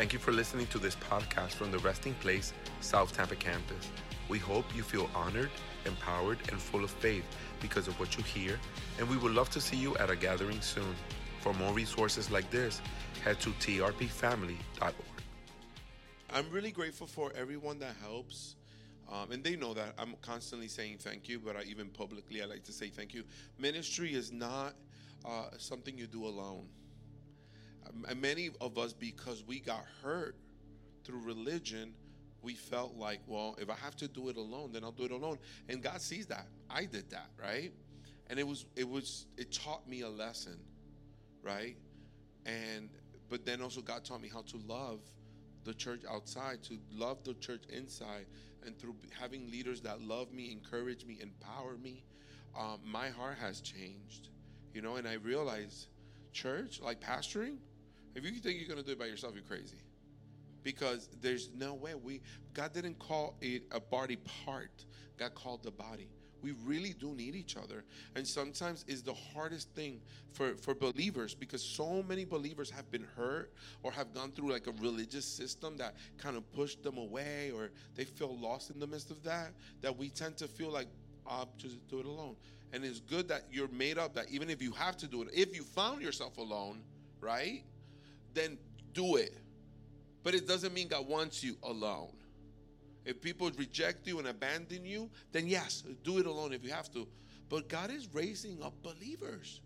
Thank you for listening to this podcast from the Resting Place South Tampa campus. We hope you feel honored, empowered, and full of faith because of what you hear, and we would love to see you at a gathering soon. For more resources like this, head to trpfamily.org. I'm really grateful for everyone that helps. Um, and they know that I'm constantly saying thank you, but I, even publicly, I like to say thank you. Ministry is not uh, something you do alone. Um, many of us, because we got hurt through religion, we felt like, well, if I have to do it alone, then I'll do it alone. And God sees that. I did that, right? And it was, it was, it taught me a lesson, right? And, but then also God taught me how to love the church outside, to love the church inside, and through having leaders that love me, encourage me, empower me, um, my heart has changed, you know. And I realize, church, like pastoring, if you think you're going to do it by yourself, you're crazy because there's no way we God didn't call it a body part. God called the body. We really do need each other. And sometimes is the hardest thing for, for believers because so many believers have been hurt or have gone through like a religious system that kind of pushed them away or they feel lost in the midst of that, that we tend to feel like, I'll just do it alone. And it's good that you're made up that even if you have to do it, if you found yourself alone, right, then do it but it doesn't mean God wants you alone. If people reject you and abandon you, then yes, do it alone if you have to. But God is raising up believers.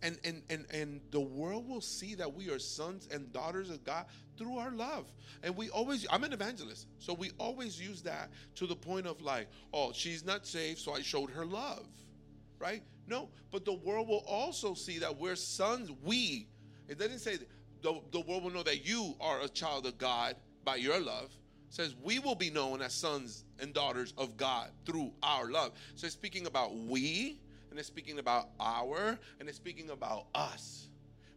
And, and, and, and the world will see that we are sons and daughters of God through our love. And we always, I'm an evangelist, so we always use that to the point of like, oh, she's not saved, so I showed her love, right? No, but the world will also see that we're sons, we. It doesn't say the, the world will know that you are a child of God by your love. It says we will be known as sons and daughters of God through our love. So it's speaking about we, and it's speaking about our, and it's speaking about us,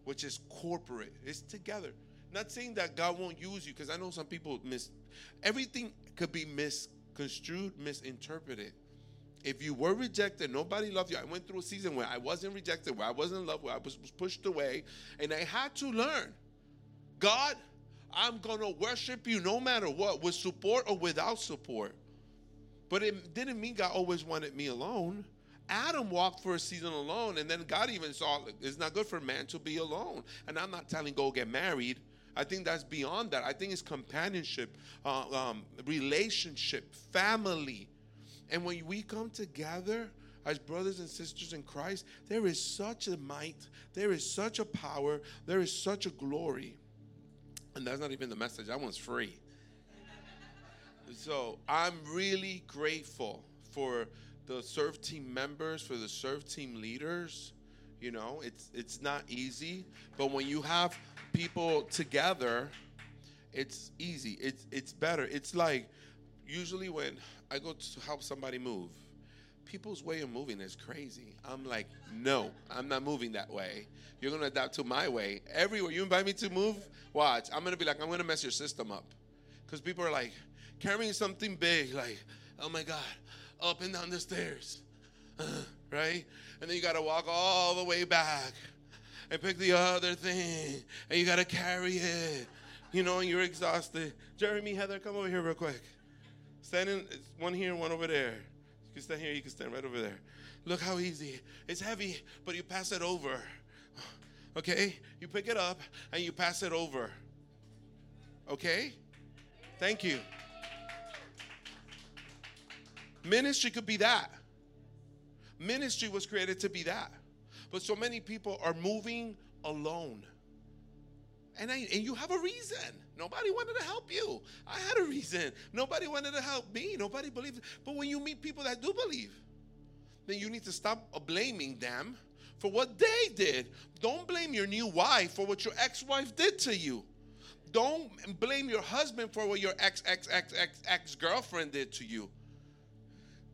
which is corporate. It's together. Not saying that God won't use you, because I know some people miss everything could be misconstrued, misinterpreted. If you were rejected, nobody loved you. I went through a season where I wasn't rejected, where I wasn't loved, where I was, was pushed away, and I had to learn God, I'm going to worship you no matter what, with support or without support. But it didn't mean God always wanted me alone. Adam walked for a season alone, and then God even saw it's not good for man to be alone. And I'm not telling go get married. I think that's beyond that. I think it's companionship, uh, um, relationship, family, and when we come together as brothers and sisters in Christ, there is such a might, there is such a power, there is such a glory. And that's not even the message, that one's free. so I'm really grateful for the serve team members, for the serve team leaders. You know, it's it's not easy, but when you have people together, it's easy. It's it's better. It's like usually when I go to help somebody move, people's way of moving is crazy. I'm like, no, I'm not moving that way. You're gonna adapt to my way. Everywhere you invite me to move, watch. I'm gonna be like, I'm gonna mess your system up. Because people are like carrying something big, like, oh my God, up and down the stairs. Uh, right? And then you gotta walk all the way back and pick the other thing. And you gotta carry it. You know, and you're exhausted. Jeremy, Heather, come over here real quick. Standing, one here, one over there. You can stand here, you can stand right over there. Look how easy. It's heavy, but you pass it over. Okay? You pick it up and you pass it over. Okay? Thank you. Ministry could be that. Ministry was created to be that. But so many people are moving alone. And, I, and you have a reason. Nobody wanted to help you. I had a reason. Nobody wanted to help me. Nobody believed. But when you meet people that do believe, then you need to stop uh, blaming them for what they did. Don't blame your new wife for what your ex wife did to you. Don't blame your husband for what your ex ex ex ex ex girlfriend did to you.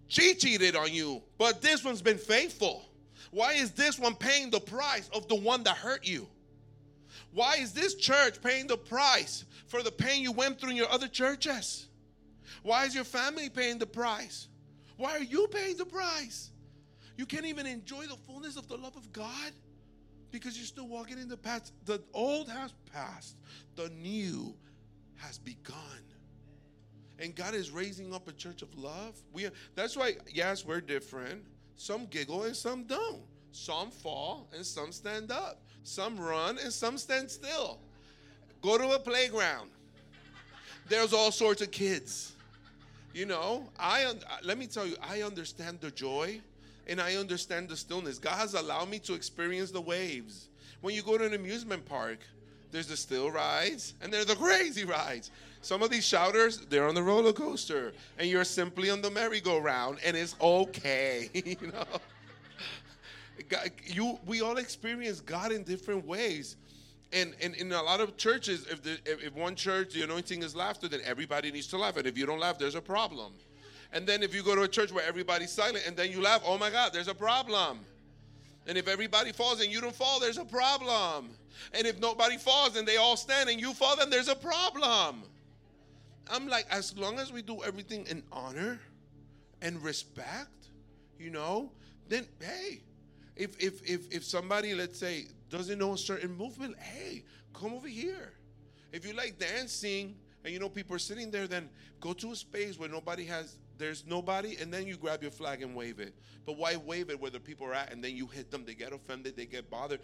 She cheated on you, but this one's been faithful. Why is this one paying the price of the one that hurt you? Why is this church paying the price for the pain you went through in your other churches? Why is your family paying the price? Why are you paying the price? You can't even enjoy the fullness of the love of God because you're still walking in the past. The old has passed, the new has begun. And God is raising up a church of love. We that's why, yes, we're different. Some giggle and some don't. Some fall and some stand up. Some run and some stand still. Go to a playground. There's all sorts of kids. You know, I uh, let me tell you, I understand the joy and I understand the stillness. God has allowed me to experience the waves. When you go to an amusement park, there's the still rides and there's the crazy rides. Some of these shouters, they're on the roller coaster, and you're simply on the merry-go-round, and it's okay. you know, God, you we all experience God in different ways. And, and in a lot of churches, if, the, if one church the anointing is laughter, then everybody needs to laugh. And if you don't laugh, there's a problem. And then if you go to a church where everybody's silent and then you laugh, oh my God, there's a problem. And if everybody falls and you don't fall, there's a problem. And if nobody falls and they all stand and you fall, then there's a problem. I'm like, as long as we do everything in honor and respect, you know, then hey, if if if if somebody, let's say, doesn't know a certain movement, hey, come over here. If you like dancing and you know people are sitting there, then go to a space where nobody has there's nobody, and then you grab your flag and wave it. But why wave it where the people are at and then you hit them? They get offended, they get bothered.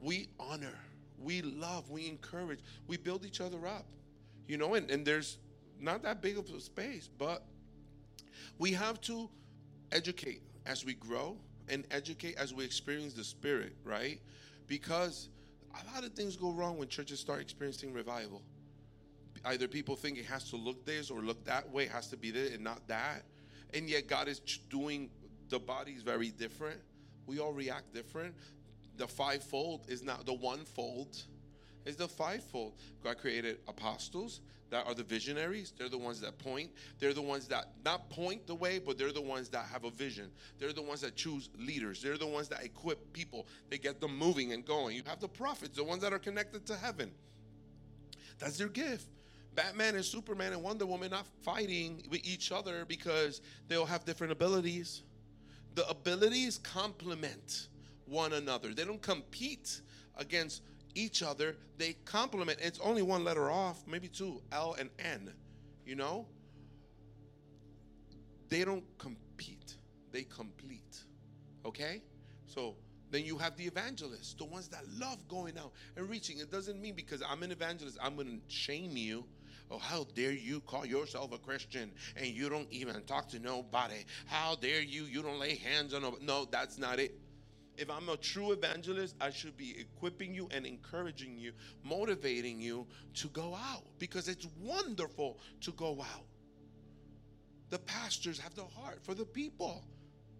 We honor, we love, we encourage, we build each other up. You know, and, and there's not that big of a space, but we have to educate as we grow and educate as we experience the spirit, right? Because a lot of things go wrong when churches start experiencing revival either people think it has to look this or look that way, it has to be this and not that. And yet God is doing the body is very different. We all react different. The fivefold is not the one fold, is the fivefold. God created apostles that are the visionaries. They're the ones that point. They're the ones that not point the way, but they're the ones that have a vision. They're the ones that choose leaders. They're the ones that equip people. They get them moving and going. You have the prophets, the ones that are connected to heaven. That's their gift. Batman and Superman and Wonder Woman not fighting with each other because they'll have different abilities. The abilities complement one another. They don't compete against each other. They complement. It's only one letter off, maybe two, L and N. You know? They don't compete. They complete. Okay? So then you have the evangelists, the ones that love going out and reaching. It doesn't mean because I'm an evangelist, I'm going to shame you Oh, how dare you call yourself a Christian and you don't even talk to nobody? How dare you? You don't lay hands on nobody. No, that's not it. If I'm a true evangelist, I should be equipping you and encouraging you, motivating you to go out because it's wonderful to go out. The pastors have the heart for the people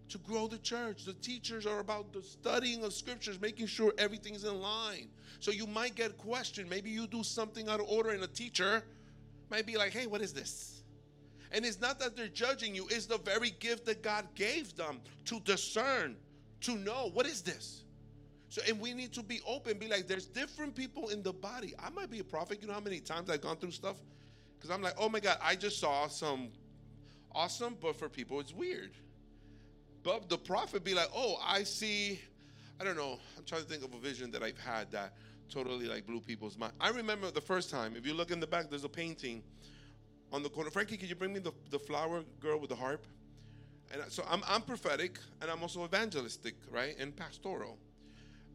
to grow the church. The teachers are about the studying of scriptures, making sure everything's in line. So you might get questioned. Maybe you do something out of order in a teacher might be like, hey, what is this? And it's not that they're judging you, it's the very gift that God gave them to discern, to know what is this. So, and we need to be open, be like, there's different people in the body. I might be a prophet. You know how many times I've gone through stuff? Because I'm like, oh my God, I just saw some awesome, but for people it's weird. But the prophet be like, oh, I see, I don't know, I'm trying to think of a vision that I've had that totally like blew people's mind. I remember the first time, if you look in the back, there's a painting on the corner. Frankie, can you bring me the, the flower girl with the harp? And so I'm, I'm prophetic and I'm also evangelistic, right? And pastoral.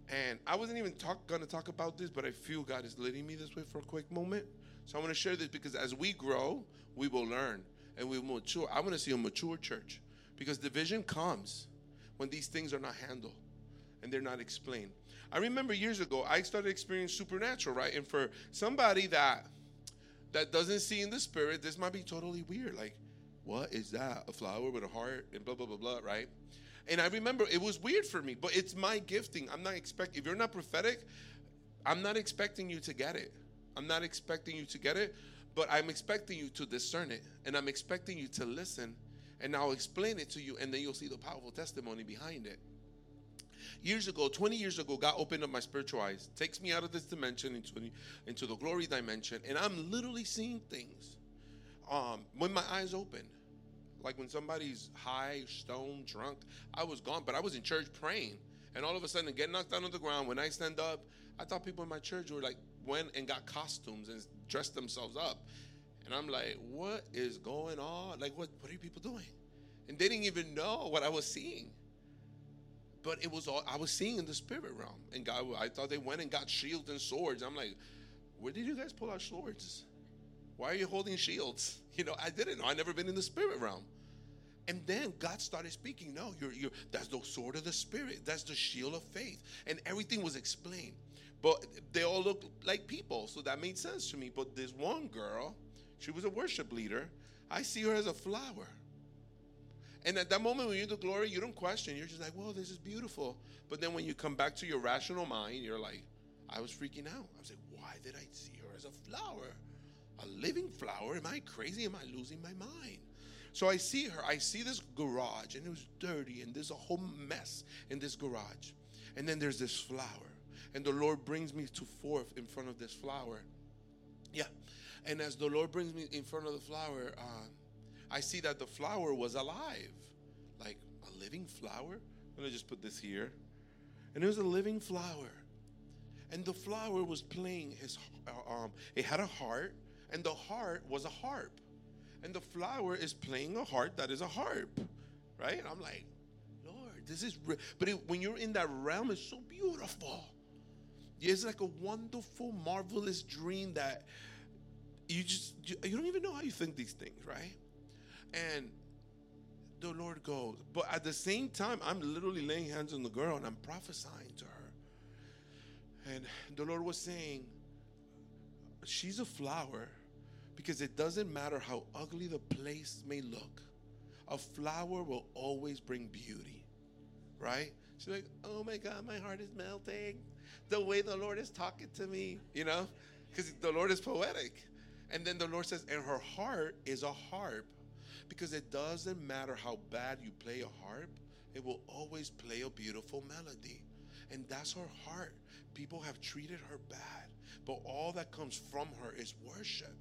And I wasn't even talk, gonna talk about this, but I feel God is leading me this way for a quick moment. So I want to share this because as we grow, we will learn and we will mature. I want to see a mature church because division comes when these things are not handled and they're not explained. I remember years ago, I started experiencing supernatural, right? And for somebody that that doesn't see in the spirit, this might be totally weird. Like, what is that? A flower with a heart and blah blah blah blah, right? And I remember it was weird for me, but it's my gifting. I'm not expecting if you're not prophetic, I'm not expecting you to get it. I'm not expecting you to get it, but I'm expecting you to discern it. And I'm expecting you to listen. And I'll explain it to you, and then you'll see the powerful testimony behind it years ago, 20 years ago, God opened up my spiritual eyes, takes me out of this dimension into, into the glory dimension, and I'm literally seeing things um, when my eyes open. Like when somebody's high, stoned, drunk, I was gone, but I was in church praying. And all of a sudden, get knocked down on the ground. When I stand up, I thought people in my church were like went and got costumes and dressed themselves up. And I'm like, what is going on? Like, what, what are you people doing? And they didn't even know what I was seeing. But it was all I was seeing in the spirit realm. And God, I thought they went and got shields and swords. I'm like, where did you guys pull out swords? Why are you holding shields? You know, I didn't know. I never been in the spirit realm. And then God started speaking. No, you're, you're that's the sword of the spirit. That's the shield of faith. And everything was explained. But they all look like people, so that made sense to me. But this one girl, she was a worship leader. I see her as a flower. And at that moment when you're the glory, you don't question. You're just like, whoa, this is beautiful. But then when you come back to your rational mind, you're like, I was freaking out. I was like, why did I see her as a flower? A living flower? Am I crazy? Am I losing my mind? So I see her. I see this garage, and it was dirty, and there's a whole mess in this garage. And then there's this flower. And the Lord brings me to forth in front of this flower. Yeah. And as the Lord brings me in front of the flower, uh, I see that the flower was alive, like a living flower. I'm gonna just put this here. And it was a living flower. And the flower was playing his, uh, um, it had a heart, and the heart was a harp. And the flower is playing a harp that is a harp, right? And I'm like, Lord, this is, re-. but it, when you're in that realm, it's so beautiful. It's like a wonderful, marvelous dream that you just, you, you don't even know how you think these things, right? And the Lord goes, but at the same time, I'm literally laying hands on the girl and I'm prophesying to her. And the Lord was saying, She's a flower because it doesn't matter how ugly the place may look, a flower will always bring beauty, right? She's like, oh my God, my heart is melting. The way the Lord is talking to me, you know, because the Lord is poetic. And then the Lord says, and her heart is a harp because it doesn't matter how bad you play a harp, it will always play a beautiful melody. And that's her heart. People have treated her bad, but all that comes from her is worship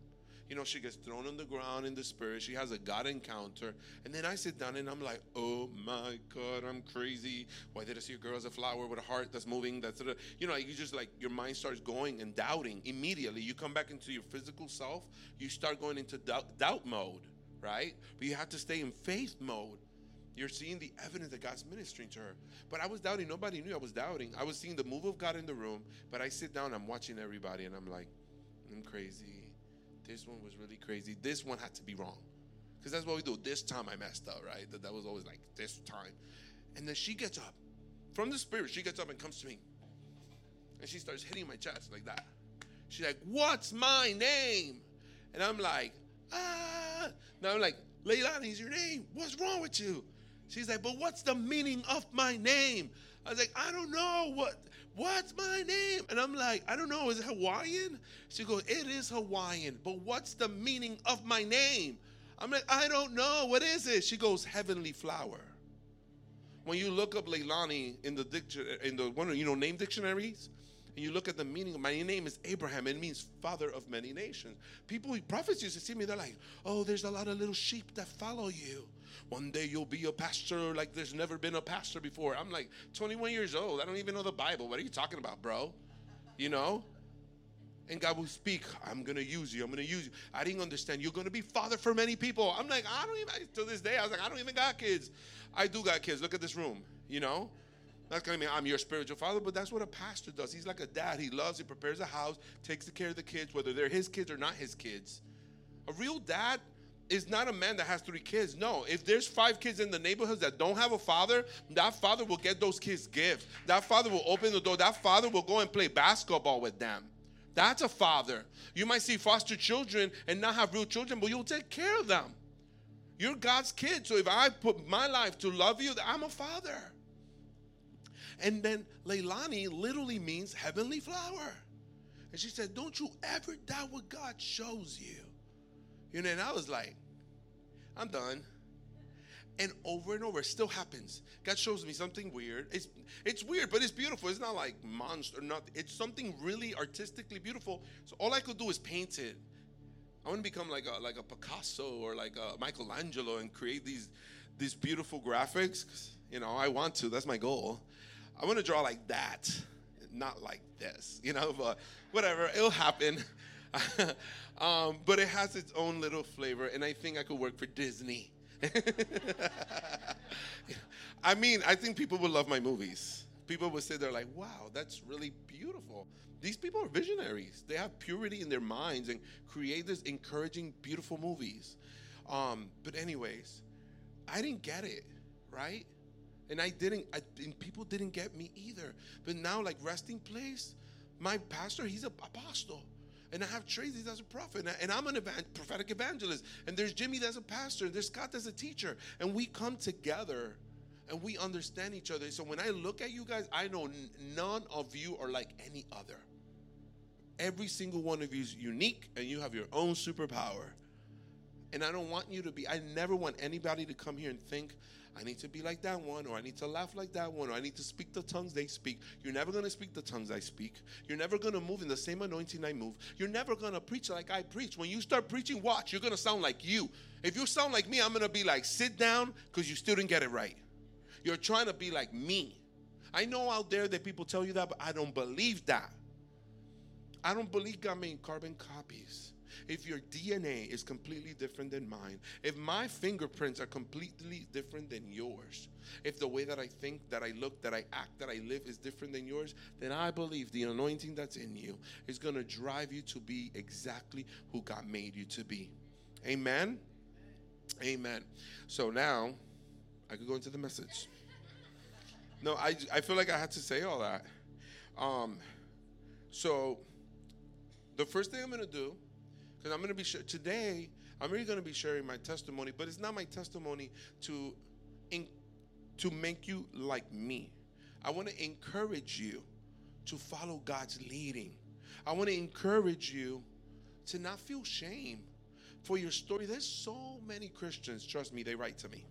you know, she gets thrown on the ground in the spirit. She has a God encounter. And then I sit down and I'm like, oh my God, I'm crazy. Why did I see a girl as a flower with a heart that's moving? That's, you know, you just like, your mind starts going and doubting immediately. You come back into your physical self, you start going into doubt, doubt mode, right? But you have to stay in faith mode. You're seeing the evidence that God's ministering to her. But I was doubting. Nobody knew I was doubting. I was seeing the move of God in the room. But I sit down, I'm watching everybody, and I'm like, I'm crazy. This one was really crazy. This one had to be wrong. Because that's what we do. This time I messed up, right? That, that was always like, this time. And then she gets up. From the spirit, she gets up and comes to me. And she starts hitting my chest like that. She's like, What's my name? And I'm like, Ah. Now I'm like, Leilani's your name. What's wrong with you? She's like, But what's the meaning of my name? I was like, I don't know. What? What's my name? And I'm like, I don't know. Is it Hawaiian? She goes, It is Hawaiian, but what's the meaning of my name? I'm like, I don't know. What is it? She goes, Heavenly flower. When you look up Leilani in the dictionary, in the one you know name dictionaries, and you look at the meaning of my name is Abraham. It means father of many nations. People, prophets used to see me. They're like, oh, there's a lot of little sheep that follow you. One day you'll be a pastor like there's never been a pastor before. I'm like 21 years old. I don't even know the Bible. What are you talking about, bro? You know? And God will speak. I'm to use you. I'm to use you. I didn't understand. You're to be father for many people. I'm like, I don't even, to this day, I was like, I don't even got kids. I do got kids. Look at this room, you know? that's gonna mean I'm your spiritual father, but that's what a pastor does. He's like a dad. He loves, he prepares a house, takes the care of the kids, whether they're his kids or not his kids. A real dad is not a man that has three kids. No, if there's five kids in the neighborhoods that don't have a father, that father will get those kids gifts. That father will open the door. That father will go and play basketball with them. That's a father. You might see foster children and not have real children, but you'll take care of them. You're God's kid. So if I put my life to love you, I'm a father. And then Leilani literally means heavenly flower. And she said, Don't you ever doubt what God shows you. You know, and I was like, I'm done. And over and over, it still happens. God shows me something weird. It's it's weird, but it's beautiful. It's not like monster, not it's something really artistically beautiful. So all I could do is paint it. I want to become like a like a Picasso or like a Michelangelo and create these these beautiful graphics. You know, I want to. That's my goal. I want to draw like that. not like this, you know, but whatever, it'll happen. um, but it has its own little flavor, and I think I could work for Disney. I mean, I think people would love my movies. People would say they're like, "Wow, that's really beautiful." These people are visionaries. They have purity in their minds and create this encouraging, beautiful movies. Um, but anyways, I didn't get it, right? And I didn't, I, and people didn't get me either. But now, like Resting Place, my pastor, he's an apostle. And I have Tracy that's a prophet, and I'm an evan- prophetic evangelist. And there's Jimmy that's a pastor, and there's Scott that's a teacher. And we come together and we understand each other. So when I look at you guys, I know none of you are like any other. Every single one of you is unique, and you have your own superpower. And I don't want you to be, I never want anybody to come here and think, I need to be like that one, or I need to laugh like that one, or I need to speak the tongues they speak. You're never going to speak the tongues I speak. You're never going to move in the same anointing I move. You're never going to preach like I preach. When you start preaching, watch, you're going to sound like you. If you sound like me, I'm going to be like, sit down because you still didn't get it right. You're trying to be like me. I know out there that people tell you that, but I don't believe that. I don't believe God made carbon copies. If your DNA is completely different than mine, if my fingerprints are completely different than yours, if the way that I think, that I look, that I act, that I live is different than yours, then I believe the anointing that's in you is going to drive you to be exactly who God made you to be. Amen. Amen. So now I could go into the message. No, I, I feel like I had to say all that. Um, so the first thing I'm going to do, because I'm going to be sh- today, I'm really going to be sharing my testimony, but it's not my testimony to in, to make you like me. I want to encourage you to follow God's leading. I want to encourage you to not feel shame for your story. There's so many Christians, trust me, they write to me.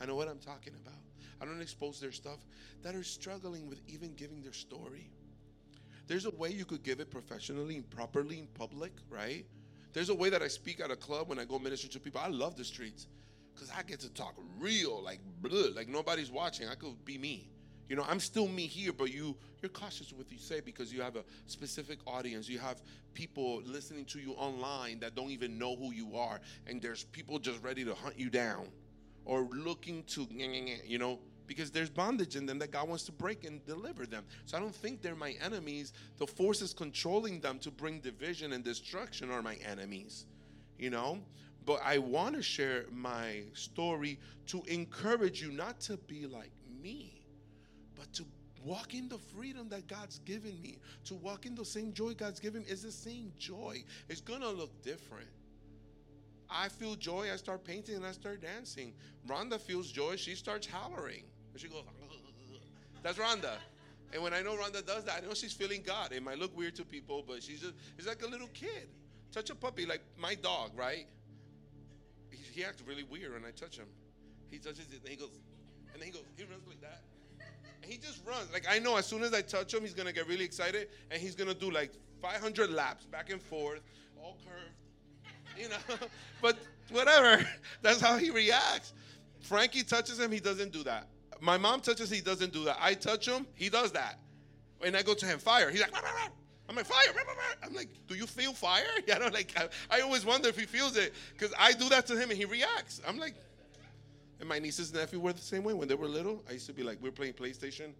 I know what I'm talking about. I don't expose their stuff that are struggling with even giving their story. There's a way you could give it professionally and properly in public, right? There's a way that I speak at a club when I go minister to people. I love the streets because I get to talk real, like bleh, like nobody's watching. I could be me. You know, I'm still me here, but you you're cautious with what you say because you have a specific audience. You have people listening to you online that don't even know who you are, and there's people just ready to hunt you down or looking to you know because there's bondage in them that God wants to break and deliver them. So I don't think they're my enemies. The forces controlling them to bring division and destruction are my enemies, you know? But I want to share my story to encourage you not to be like me, but to walk in the freedom that God's given me, to walk in the same joy God's given. It's the same joy. It's going to look different. I feel joy, I start painting and I start dancing. Rhonda feels joy, she starts hollering. And she goes, that's Rhonda. And when I know Rhonda does that, I know she's feeling God. It might look weird to people, but she's just, it's like a little kid. Touch a puppy, like my dog, right? He, he acts really weird when I touch him. He touches it, and he goes, and then he goes, he runs like that. And he just runs. Like I know as soon as I touch him, he's gonna get really excited, and he's gonna do like 500 laps back and forth, all curved, you know. but whatever, that's how he reacts. Frankie touches him, he doesn't do that. My mom touches, he doesn't do that. I touch him, he does that. And I go to him, fire. He's like, "Rah, rah, rah." I'm like, fire. rah, rah, rah." I'm like, do you feel fire? Yeah, I like. I, I always wonder if he feels it because I do that to him and he reacts. I'm like, and my nieces and nephew were the same way when they were little. I used to be like, we're playing PlayStation,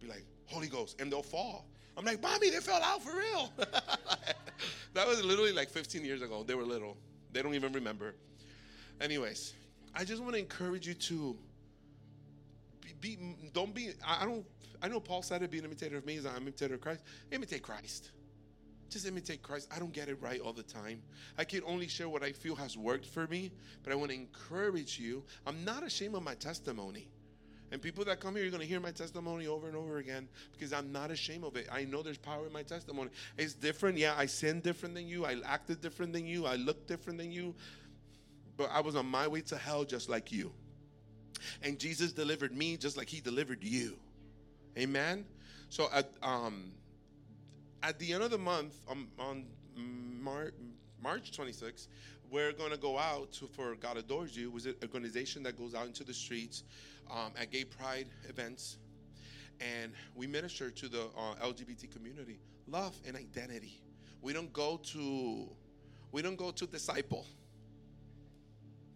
be like, Holy Ghost, and they'll fall. I'm like, Mommy, they fell out for real. that was literally like 15 years ago. They were little. They don't even remember. Anyways, I just want to encourage you to be, don't be I don't I know Paul said it be an imitator of me as I'm imitator of Christ. Imitate Christ. Just imitate Christ. I don't get it right all the time. I can only share what I feel has worked for me, but I want to encourage you. I'm not ashamed of my testimony. And people that come here, you're going to hear my testimony over and over again because I'm not ashamed of it. I know there's power in my testimony. It's different. Yeah, I sin different than you. I acted different than you. I looked different than you. But I was on my way to hell just like you. And Jesus delivered me just like he delivered you. Amen. So at um at the end of the month um, on Mar- March 26th, we're going to go out to, for God Adores You, was an organization that goes out into the streets um, at gay pride events. and we minister to the uh, LGBT community. Love and identity. We don't go to we don't go to disciple.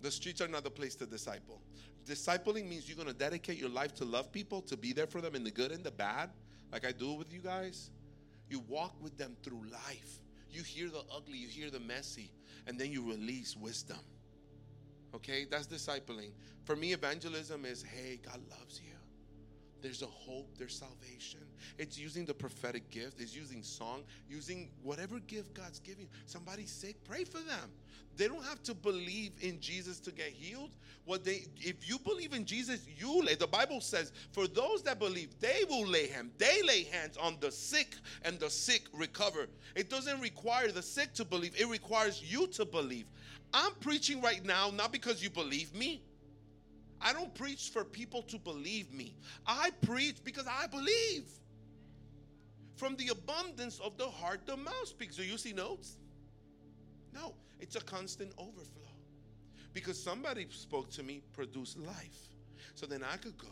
The streets are not the place to disciple. Discipling means you're going to dedicate your life to love people, to be there for them in the good and the bad, like I do with you guys. You walk with them through life. You hear the ugly, you hear the messy, and then you release wisdom. Okay, that's discipling. For me, evangelism is hey, God loves you. There's a hope, there's salvation. It's using the prophetic gift, it's using song, using whatever gift God's giving. Somebody's sick, pray for them. They don't have to believe in Jesus to get healed. What they if you believe in Jesus, you lay. The Bible says, for those that believe, they will lay hands. They lay hands on the sick and the sick recover. It doesn't require the sick to believe, it requires you to believe. I'm preaching right now not because you believe me. I don't preach for people to believe me. I preach because I believe. From the abundance of the heart, the mouth speaks. Do you see notes? No, it's a constant overflow. Because somebody spoke to me, produce life. So then I could go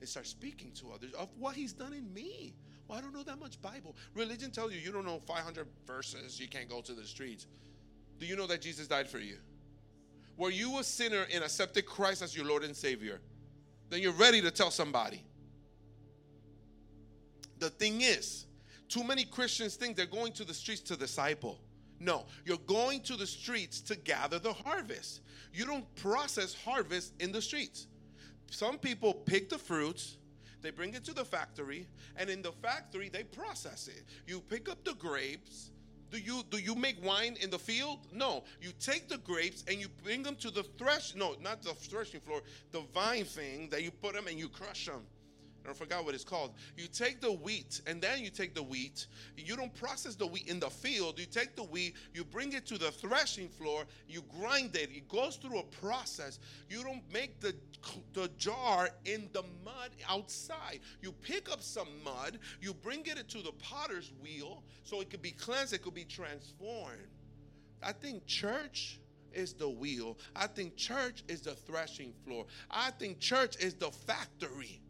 and start speaking to others of what he's done in me. Well, I don't know that much Bible. Religion tells you you don't know 500 verses, you can't go to the streets. Do you know that Jesus died for you? Were you a sinner and accepted Christ as your Lord and Savior? Then you're ready to tell somebody. The thing is, too many Christians think they're going to the streets to disciple. No, you're going to the streets to gather the harvest. You don't process harvest in the streets. Some people pick the fruits, they bring it to the factory, and in the factory they process it. You pick up the grapes, do you do you make wine in the field? No. You take the grapes and you bring them to the thresh. No, not the threshing floor. The vine thing that you put them and you crush them. I forgot what it's called. You take the wheat and then you take the wheat. You don't process the wheat in the field. You take the wheat, you bring it to the threshing floor, you grind it. It goes through a process. You don't make the, the jar in the mud outside. You pick up some mud, you bring it to the potter's wheel so it could be cleansed, it could be transformed. I think church is the wheel. I think church is the threshing floor. I think church is the factory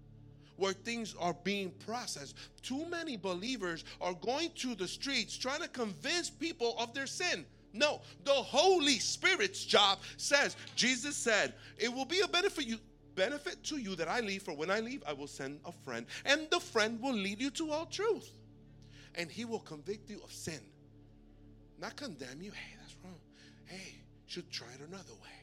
where things are being processed. Too many believers are going to the streets trying to convince people of their sin. No, the Holy Spirit's job says, Jesus said, it will be a benefit you benefit to you that I leave, for when I leave, I will send a friend, and the friend will lead you to all truth. And he will convict you of sin. Not condemn you. Hey, that's wrong. Hey, should try it another way.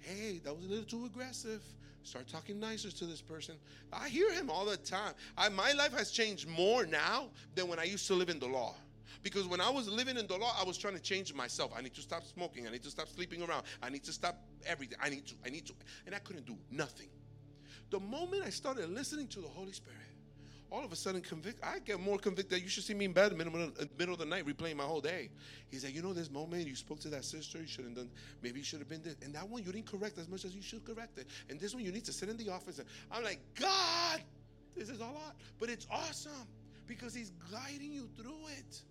Hey, that was a little too aggressive. Start talking nicer to this person. I hear him all the time. I, my life has changed more now than when I used to live in the law. Because when I was living in the law, I was trying to change myself. I need to stop smoking. I need to stop sleeping around. I need to stop everything. I need to, I need to. And I couldn't do nothing. The moment I started listening to the Holy Spirit, all of a sudden convict. I get more convicted. You should see me in bed in the middle, of, uh, middle of the night replaying my whole day. He's like, you know, this moment you spoke to that sister, you should have done. Maybe you should have been there. And that one you didn't correct as much as you should correct it. And this one you need to sit in the office. And I'm like, God, this is a lot, but it's awesome because He's guiding you through it.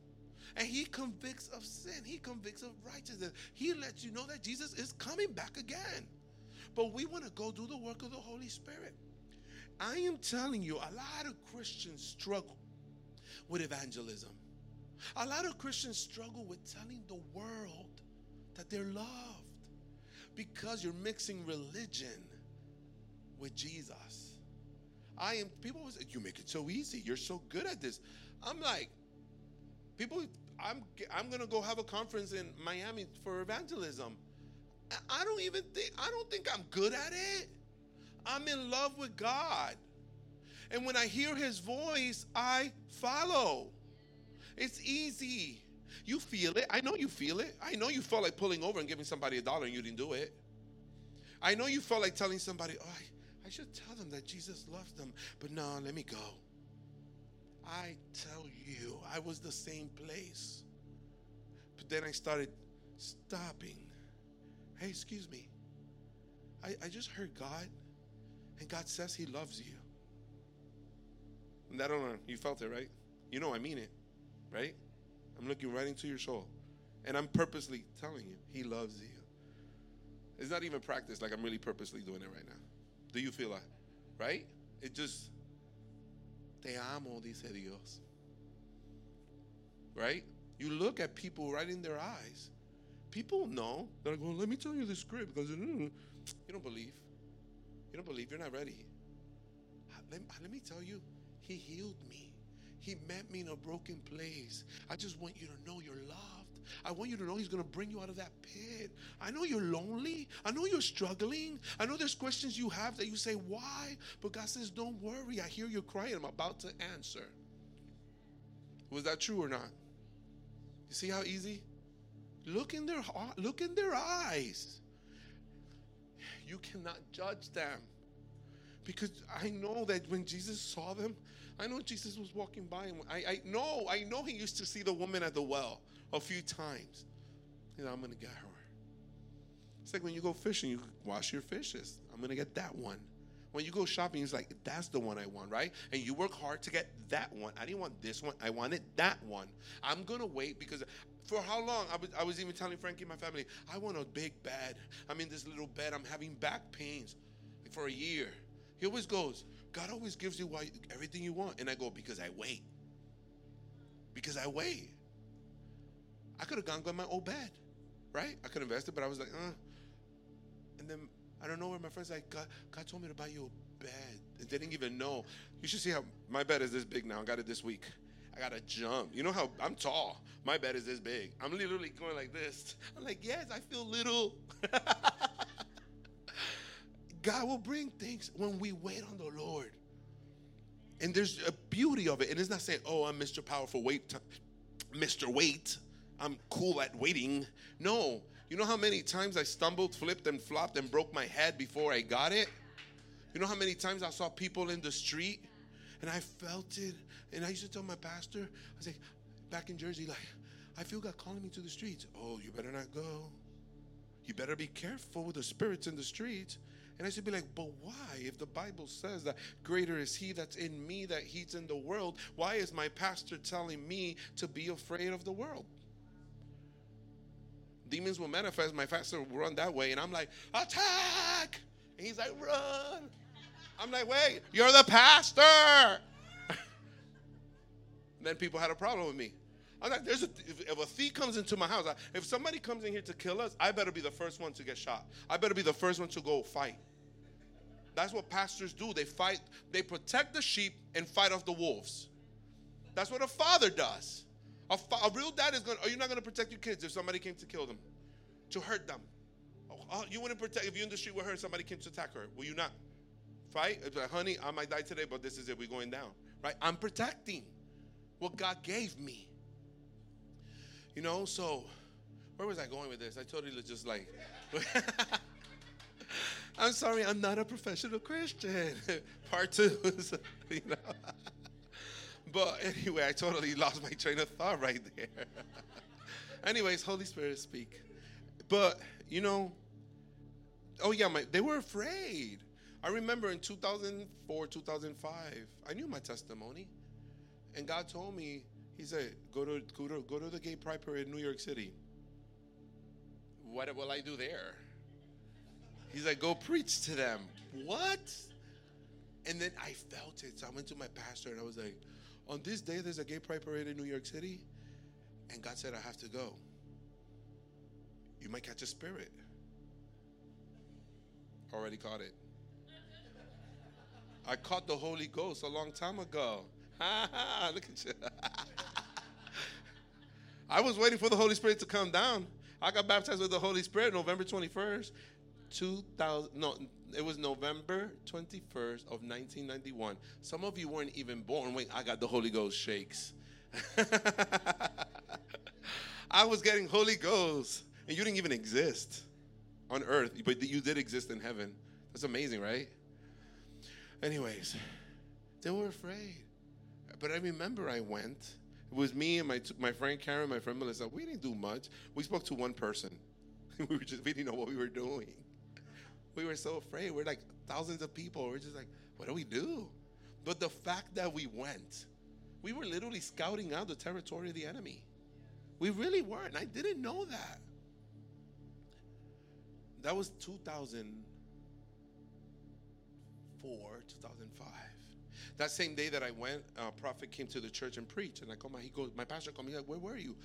And he convicts of sin. He convicts of righteousness. He lets you know that Jesus is coming back again. But we want to go do the work of the Holy Spirit. I am telling you, a lot of Christians struggle with evangelism. A lot of Christians struggle with telling the world that they're loved because you're mixing religion with Jesus. I am, people say, you make it so easy. You're so good at this. I'm like, people, I'm, I'm going to go have a conference in Miami for evangelism. I don't even think, I don't think I'm good at it. I'm in love with God. And when I hear his voice, I follow. It's easy. You feel it. I know you feel it. I know you felt like pulling over and giving somebody a dollar and you didn't do it. I know you felt like telling somebody, oh, I, I should tell them that Jesus loves them, but no, let me go. I tell you, I was the same place. But then I started stopping. Hey, excuse me. I, I just heard God and God says He loves you. And know, you felt it, right? You know I mean it, right? I'm looking right into your soul. And I'm purposely telling you, He loves you. It's not even practice, like I'm really purposely doing it right now. Do you feel that? Right? It just, Te amo, dice Dios. Right? You look at people right in their eyes. People know. They're going, let me tell you the script because mm, you don't believe. You don't believe. You're not ready. Let, let me tell you, He healed me. He met me in a broken place. I just want you to know you're loved. I want you to know He's going to bring you out of that pit. I know you're lonely. I know you're struggling. I know there's questions you have that you say, why? But God says, don't worry. I hear you crying. I'm about to answer. Was that true or not? You see how easy? Look in their look in their eyes. You cannot judge them. Because I know that when Jesus saw them, I know Jesus was walking by him. I, I know, I know he used to see the woman at the well a few times. You know, I'm gonna get her. It's like when you go fishing, you wash your fishes. I'm gonna get that one. When you go shopping, it's like, that's the one I want, right? And you work hard to get that one. I didn't want this one, I wanted that one. I'm gonna wait because for how long? I was, I was even telling Frankie, my family, I want a big bed. I'm in this little bed, I'm having back pains for a year. He always goes, God always gives you why, everything you want. And I go, because I wait. Because I wait. I could have gone got my old bed, right? I could have invested, but I was like, uh. And then I don't know where my friends like, God, God told me to buy you a bed. And they didn't even know. You should see how my bed is this big now. I got it this week. I got to jump. You know how I'm tall. My bed is this big. I'm literally going like this. I'm like, yes, I feel little. God will bring things when we wait on the Lord. And there's a beauty of it. And it's not saying, oh, I'm Mr. Powerful, wait, Mr. Wait. I'm cool at waiting. No. You know how many times I stumbled, flipped, and flopped and broke my head before I got it? You know how many times I saw people in the street and I felt it. And I used to tell my pastor, I was like, back in Jersey, like, I feel God calling me to the streets. Oh, you better not go. You better be careful with the spirits in the streets. And I should be like, but why? If the Bible says that greater is he that's in me that he's in the world, why is my pastor telling me to be afraid of the world? Demons will manifest, my pastor will run that way, and I'm like, attack! And he's like, run. I'm like, wait, you're the pastor. then people had a problem with me. I'm like, there's a, if, if, a thief comes into my house, if somebody comes in here to kill us, I better be the first one to get shot. I better be the first one to go fight. That's what pastors do. They fight, they protect the sheep and fight off the wolves. That's what a father does. A, fa- a real dad is going are you not going to protect your kids if somebody came to kill them, to hurt them? Oh, oh, you wouldn't protect, if you're in the street with her, somebody came to attack her, will you not fight? It's like, honey, I might die today, but this is it, we're going down, right? I'm protecting what God gave me. You know, so where was I going with this? I totally was just like, I'm sorry, I'm not a professional Christian. Part two, you know. but anyway, I totally lost my train of thought right there. Anyways, Holy Spirit, speak. But you know, oh yeah, my, they were afraid. I remember in 2004, 2005, I knew my testimony, and God told me, He said, "Go to go to go to the gay pride parade in New York City." What will I do there? He's like, go preach to them. What? And then I felt it. So I went to my pastor and I was like, on this day, there's a gay pride parade in New York City. And God said, I have to go. You might catch a spirit. Already caught it. I caught the Holy Ghost a long time ago. Look at you. I was waiting for the Holy Spirit to come down. I got baptized with the Holy Spirit November 21st. 2000 no it was november 21st of 1991 some of you weren't even born Wait, i got the holy ghost shakes i was getting holy ghost and you didn't even exist on earth but you did exist in heaven that's amazing right anyways they were afraid but i remember i went it was me and my, my friend karen my friend melissa we didn't do much we spoke to one person we were just we didn't know what we were doing we were so afraid. We're like thousands of people. We're just like, what do we do? But the fact that we went, we were literally scouting out the territory of the enemy. We really were, and I didn't know that. That was 2004, 2005. That same day that I went, a prophet came to the church and preached. And I called my, he goes, my pastor called me, like, where were you?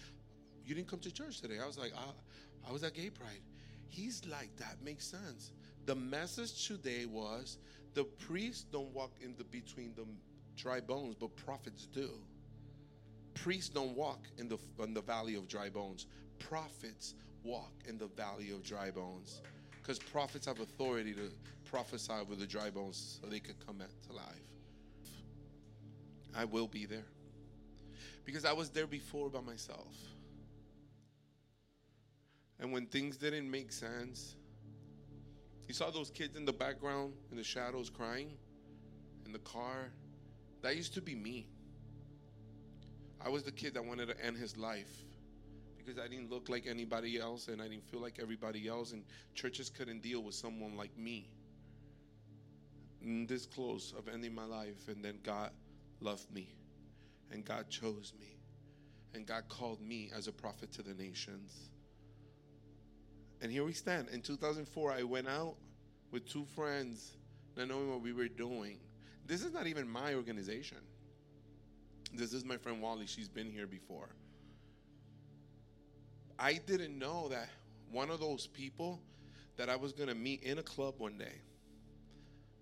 You didn't come to church today. I was like, I, I was at Gay Pride. He's like, that makes sense. The message today was the priests don't walk in the between the dry bones, but prophets do. Priests don't walk in the in the valley of dry bones. Prophets walk in the valley of dry bones. Because prophets have authority to prophesy over the dry bones so they could come back to life. I will be there. Because I was there before by myself. And when things didn't make sense, you saw those kids in the background in the shadows crying in the car. That used to be me. I was the kid that wanted to end his life because I didn't look like anybody else and I didn't feel like everybody else, and churches couldn't deal with someone like me. This close of ending my life, and then God loved me, and God chose me, and God called me as a prophet to the nations. And here we stand. In 2004, I went out with two friends, not knowing what we were doing. This is not even my organization. This is my friend Wally. She's been here before. I didn't know that one of those people that I was going to meet in a club one day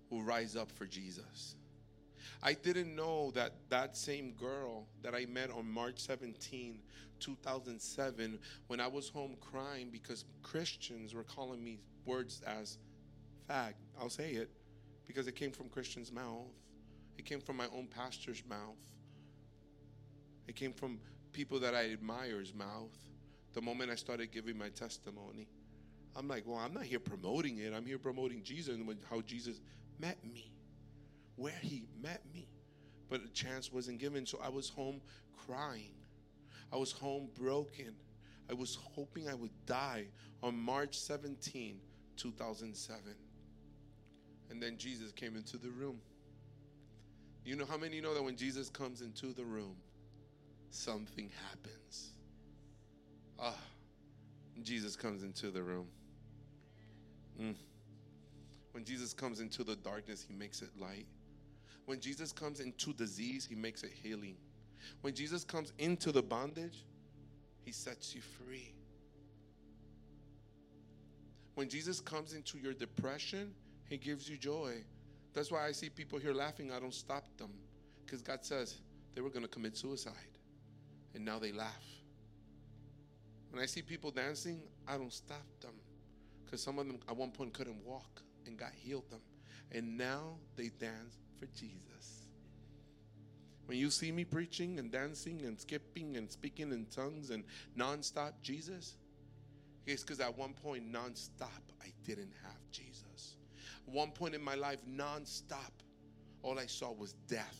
will rise up for Jesus. I didn't know that that same girl that I met on March 17, 2007, when I was home crying because Christians were calling me words as fag. I'll say it because it came from Christian's mouth. It came from my own pastor's mouth. It came from people that I admire's mouth. The moment I started giving my testimony, I'm like, well, I'm not here promoting it. I'm here promoting Jesus and how Jesus met me, where he met me. But a chance wasn't given, so I was home crying. I was home broken. I was hoping I would die on March 17, 2007. And then Jesus came into the room. You know how many know that when Jesus comes into the room, something happens? Ah, Jesus comes into the room. Mm. When Jesus comes into the darkness, he makes it light. When Jesus comes into disease, he makes it healing. When Jesus comes into the bondage, he sets you free. When Jesus comes into your depression, he gives you joy. That's why I see people here laughing. I don't stop them. Because God says they were going to commit suicide. And now they laugh. When I see people dancing, I don't stop them. Because some of them at one point couldn't walk and God healed them. And now they dance for Jesus. When you see me preaching and dancing and skipping and speaking in tongues and nonstop Jesus, it's because at one point, nonstop, I didn't have Jesus. One point in my life, nonstop, all I saw was death.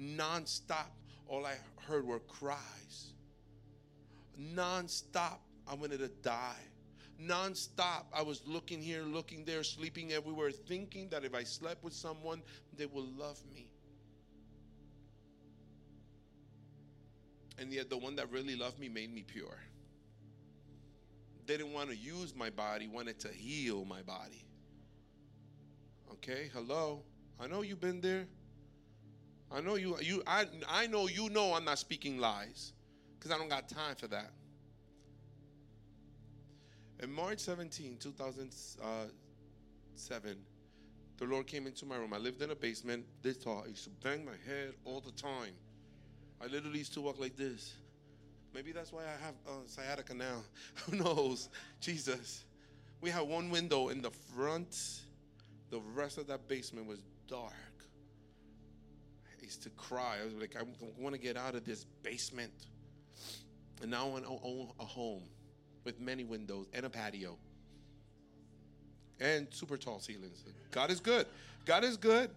Nonstop, all I heard were cries. Nonstop, I wanted to die. Nonstop, I was looking here, looking there, sleeping everywhere, thinking that if I slept with someone, they will love me. And yet, the one that really loved me made me pure. They didn't want to use my body, wanted to heal my body. Okay, hello. I know you've been there. I know you you I I know you know I'm not speaking lies because I don't got time for that. In March 17, 2007, the Lord came into my room. I lived in a basement this tall. I used to bang my head all the time. I literally used to walk like this. Maybe that's why I have uh, sciatica now. Who knows? Jesus. We had one window in the front. The rest of that basement was dark. I used to cry. I was like, I want to get out of this basement. And now I want to own a home with many windows and a patio and super tall ceilings. God is good. God is good.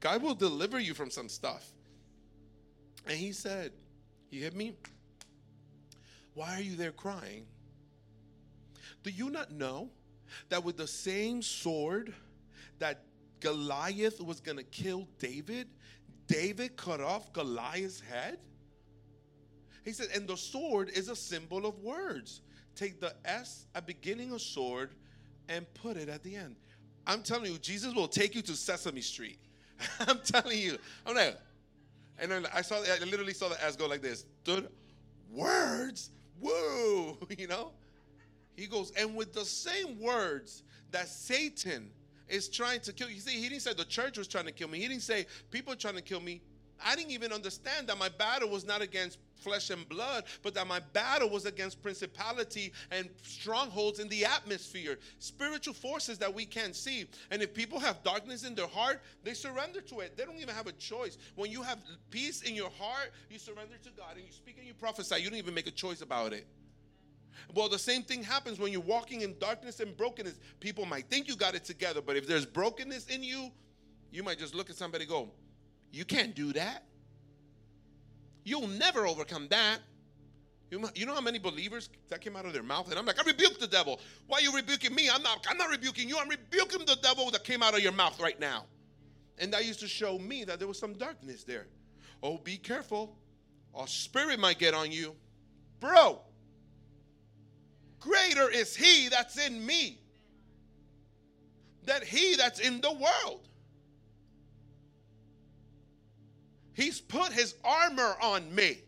God will deliver you from some stuff. And he said, He hit me. Why are you there crying? Do you not know that with the same sword that Goliath was going to kill David, David cut off Goliath's head? He said, and the sword is a symbol of words. Take the S at beginning of sword and put it at the end. I'm telling you, Jesus will take you to Sesame Street I'm telling you. I'm like, and then I saw, I literally saw the ass go like this. Dude, words, whoa, you know. He goes, and with the same words that Satan is trying to kill you. See, he didn't say the church was trying to kill me. He didn't say people trying to kill me. I didn't even understand that my battle was not against flesh and blood, but that my battle was against principality and strongholds in the atmosphere, spiritual forces that we can't see. And if people have darkness in their heart, they surrender to it. They don't even have a choice. When you have peace in your heart, you surrender to God and you speak and you prophesy. You don't even make a choice about it. Well, the same thing happens when you're walking in darkness and brokenness. People might think you got it together, but if there's brokenness in you, you might just look at somebody go, You can't do that. You'll never overcome that. You know how many believers that came out of their mouth? And I'm like, I rebuke the devil. Why are you rebuking me? I'm not, I'm not rebuking you. I'm rebuking the devil that came out of your mouth right now. And that used to show me that there was some darkness there. Oh, be careful. A spirit might get on you. Bro, greater is he that's in me than he that's in the world. He's put his armor on me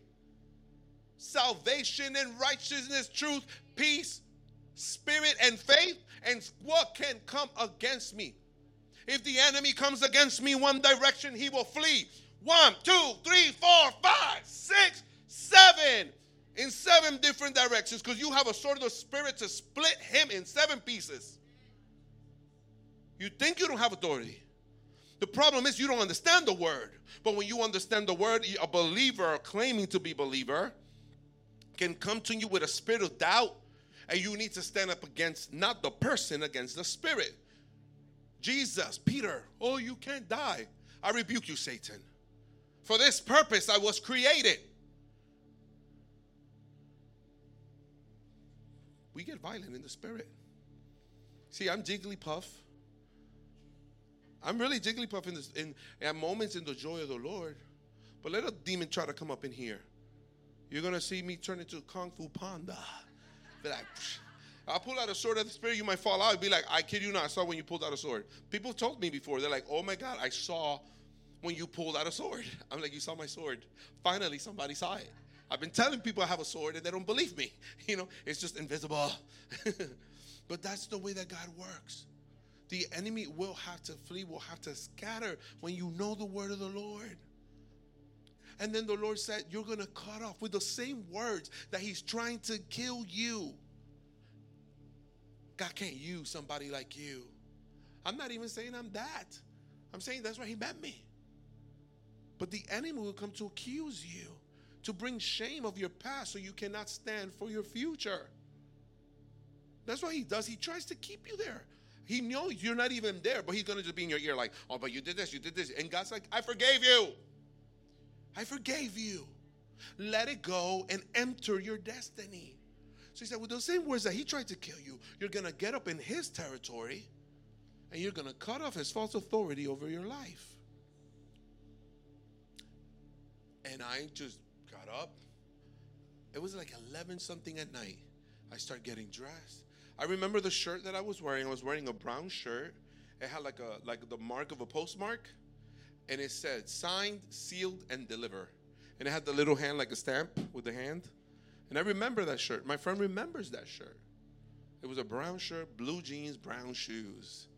salvation and righteousness, truth, peace, spirit, and faith. And what can come against me? If the enemy comes against me one direction, he will flee. One, two, three, four, five, six, seven. In seven different directions, because you have a sword of the spirit to split him in seven pieces. You think you don't have authority. The problem is you don't understand the word. But when you understand the word, a believer claiming to be believer can come to you with a spirit of doubt and you need to stand up against not the person against the spirit. Jesus, Peter, oh you can't die. I rebuke you Satan. For this purpose I was created. We get violent in the spirit. See, I'm Jigglypuff. I'm really Jigglypuff in, this, in at moments in the joy of the Lord. But let a demon try to come up in here. You're gonna see me turn into a Kung Fu Panda. Be like, Psh. I'll pull out a sword of the spirit, you might fall out. Be like, I kid you not, I saw when you pulled out a sword. People told me before, they're like, oh my God, I saw when you pulled out a sword. I'm like, you saw my sword. Finally, somebody saw it. I've been telling people I have a sword and they don't believe me. You know, it's just invisible. but that's the way that God works. The enemy will have to flee, will have to scatter when you know the word of the Lord. And then the Lord said, You're going to cut off with the same words that He's trying to kill you. God can't use somebody like you. I'm not even saying I'm that. I'm saying that's where He met me. But the enemy will come to accuse you, to bring shame of your past so you cannot stand for your future. That's what he does. He tries to keep you there. He knows you're not even there, but he's going to just be in your ear like, oh, but you did this, you did this. And God's like, I forgave you. I forgave you. Let it go and enter your destiny. So he said, with those same words that he tried to kill you, you're going to get up in his territory and you're going to cut off his false authority over your life. And I just got up. It was like 11 something at night. I start getting dressed. I remember the shirt that I was wearing. I was wearing a brown shirt. It had like a like the mark of a postmark, and it said signed, sealed, and deliver. And it had the little hand like a stamp with the hand. And I remember that shirt. My friend remembers that shirt. It was a brown shirt, blue jeans, brown shoes.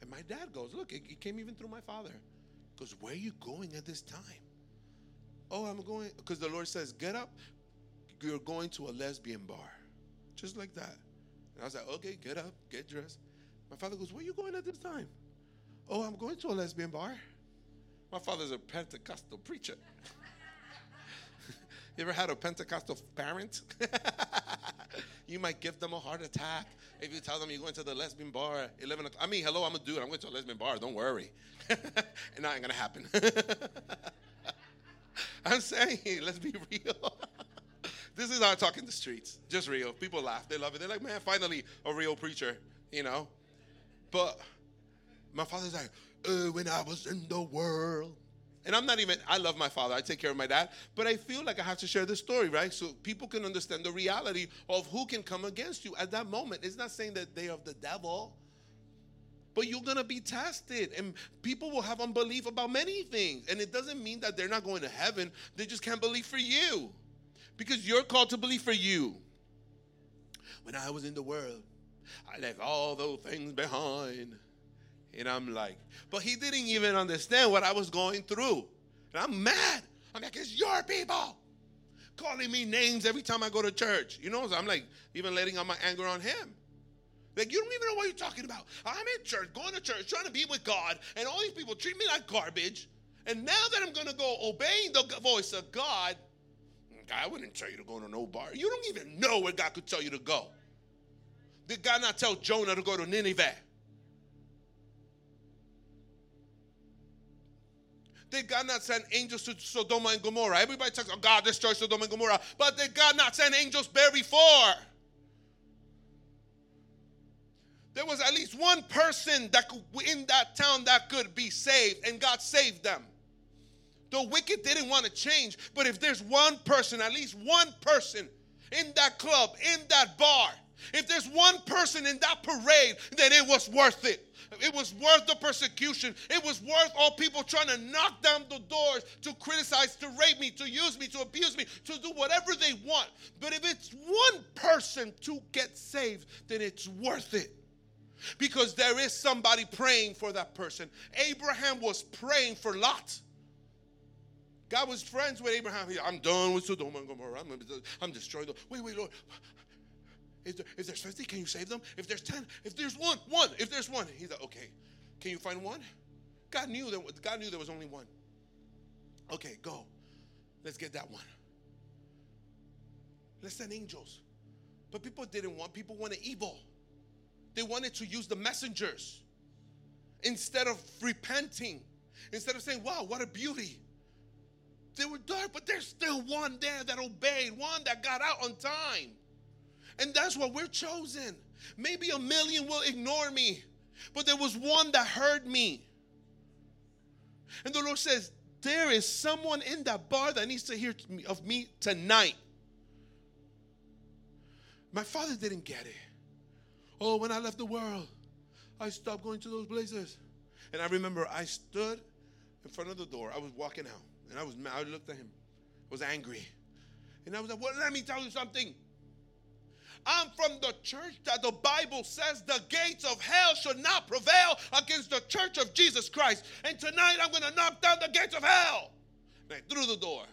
And my dad goes, Look, it, it came even through my father. He goes, Where are you going at this time? Oh, I'm going, because the Lord says, Get up. You're going to a lesbian bar. Just like that. And I was like, okay, get up, get dressed. My father goes, where are you going at this time? Oh, I'm going to a lesbian bar. My father's a Pentecostal preacher. you ever had a Pentecostal parent? you might give them a heart attack if you tell them you're going to the lesbian bar 11 o'clock. I mean, hello, I'm a dude. I'm going to a lesbian bar. Don't worry. and that ain't going to happen. I'm saying, let's be real. This is I talk in the streets. Just real. People laugh. They love it. They're like, man, finally a real preacher, you know? But my father's like, uh, when I was in the world. And I'm not even, I love my father. I take care of my dad. But I feel like I have to share this story, right? So people can understand the reality of who can come against you at that moment. It's not saying that they are the devil. But you're going to be tested, and people will have unbelief about many things. And it doesn't mean that they're not going to heaven, they just can't believe for you because you're called to believe for you. When I was in the world, I left all those things behind. And I'm like, but he didn't even understand what I was going through. And I'm mad. I'm like, it's your people calling me names every time I go to church. You know, so I'm like, even letting out my anger on him. Like, you don't even know what you're talking about. I'm in church, going to church, trying to be with God, and all these people treat me like garbage. And now that I'm going to go obeying the voice of God, I wouldn't tell you to go to no bar. You don't even know where God could tell you to go. Did God not tell Jonah to go to Nineveh? Did God not send angels to Sodom and Gomorrah? Everybody talks about God destroyed Sodom and Gomorrah, but did God not send angels there before? There was at least one person that could, in that town that could be saved, and God saved them. The wicked didn't want to change, but if there's one person, at least one person in that club, in that bar, if there's one person in that parade, then it was worth it. It was worth the persecution. It was worth all people trying to knock down the doors to criticize, to rape me, to use me, to abuse me, to do whatever they want. But if it's one person to get saved, then it's worth it. Because there is somebody praying for that person. Abraham was praying for Lot. God was friends with Abraham. I'm done with Sodom and Gomorrah. I'm, I'm destroying them. Wait, wait, Lord. Is there, if there's 50, can you save them? If there's 10, if there's one, one, if there's one. He's like, okay, can you find one? God knew that God knew there was only one. Okay, go. Let's get that one. Let's send angels. But people didn't want, people wanted evil. They wanted to use the messengers instead of repenting, instead of saying, wow, what a beauty. They were dark, but there's still one there that obeyed, one that got out on time. And that's what we're chosen. Maybe a million will ignore me, but there was one that heard me. And the Lord says, There is someone in that bar that needs to hear of me tonight. My father didn't get it. Oh, when I left the world, I stopped going to those places. And I remember I stood in front of the door. I was walking out, and I was mad. I looked at him. I was angry. And I was like, Well, let me tell you something. I'm from the church that the Bible says the gates of hell should not prevail against the church of Jesus Christ. And tonight I'm going to knock down the gates of hell. And I threw the door.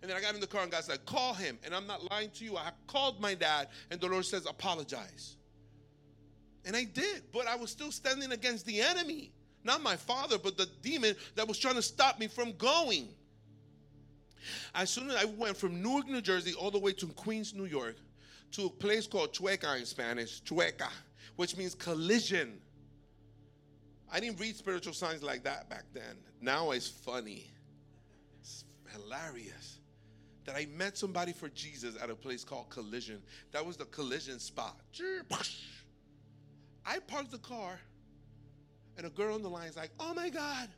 And then I got in the car and God said, Call him. And I'm not lying to you. I called my dad, and the Lord says, Apologize. And I did, but I was still standing against the enemy. Not my father, but the demon that was trying to stop me from going. As soon as I went from Newark, New Jersey, all the way to Queens, New York, to a place called Chueca in Spanish, Chueca, which means collision. I didn't read spiritual signs like that back then. Now it's funny. It's hilarious that I met somebody for Jesus at a place called Collision. That was the collision spot. I parked the car, and a girl on the line is like, Oh my God,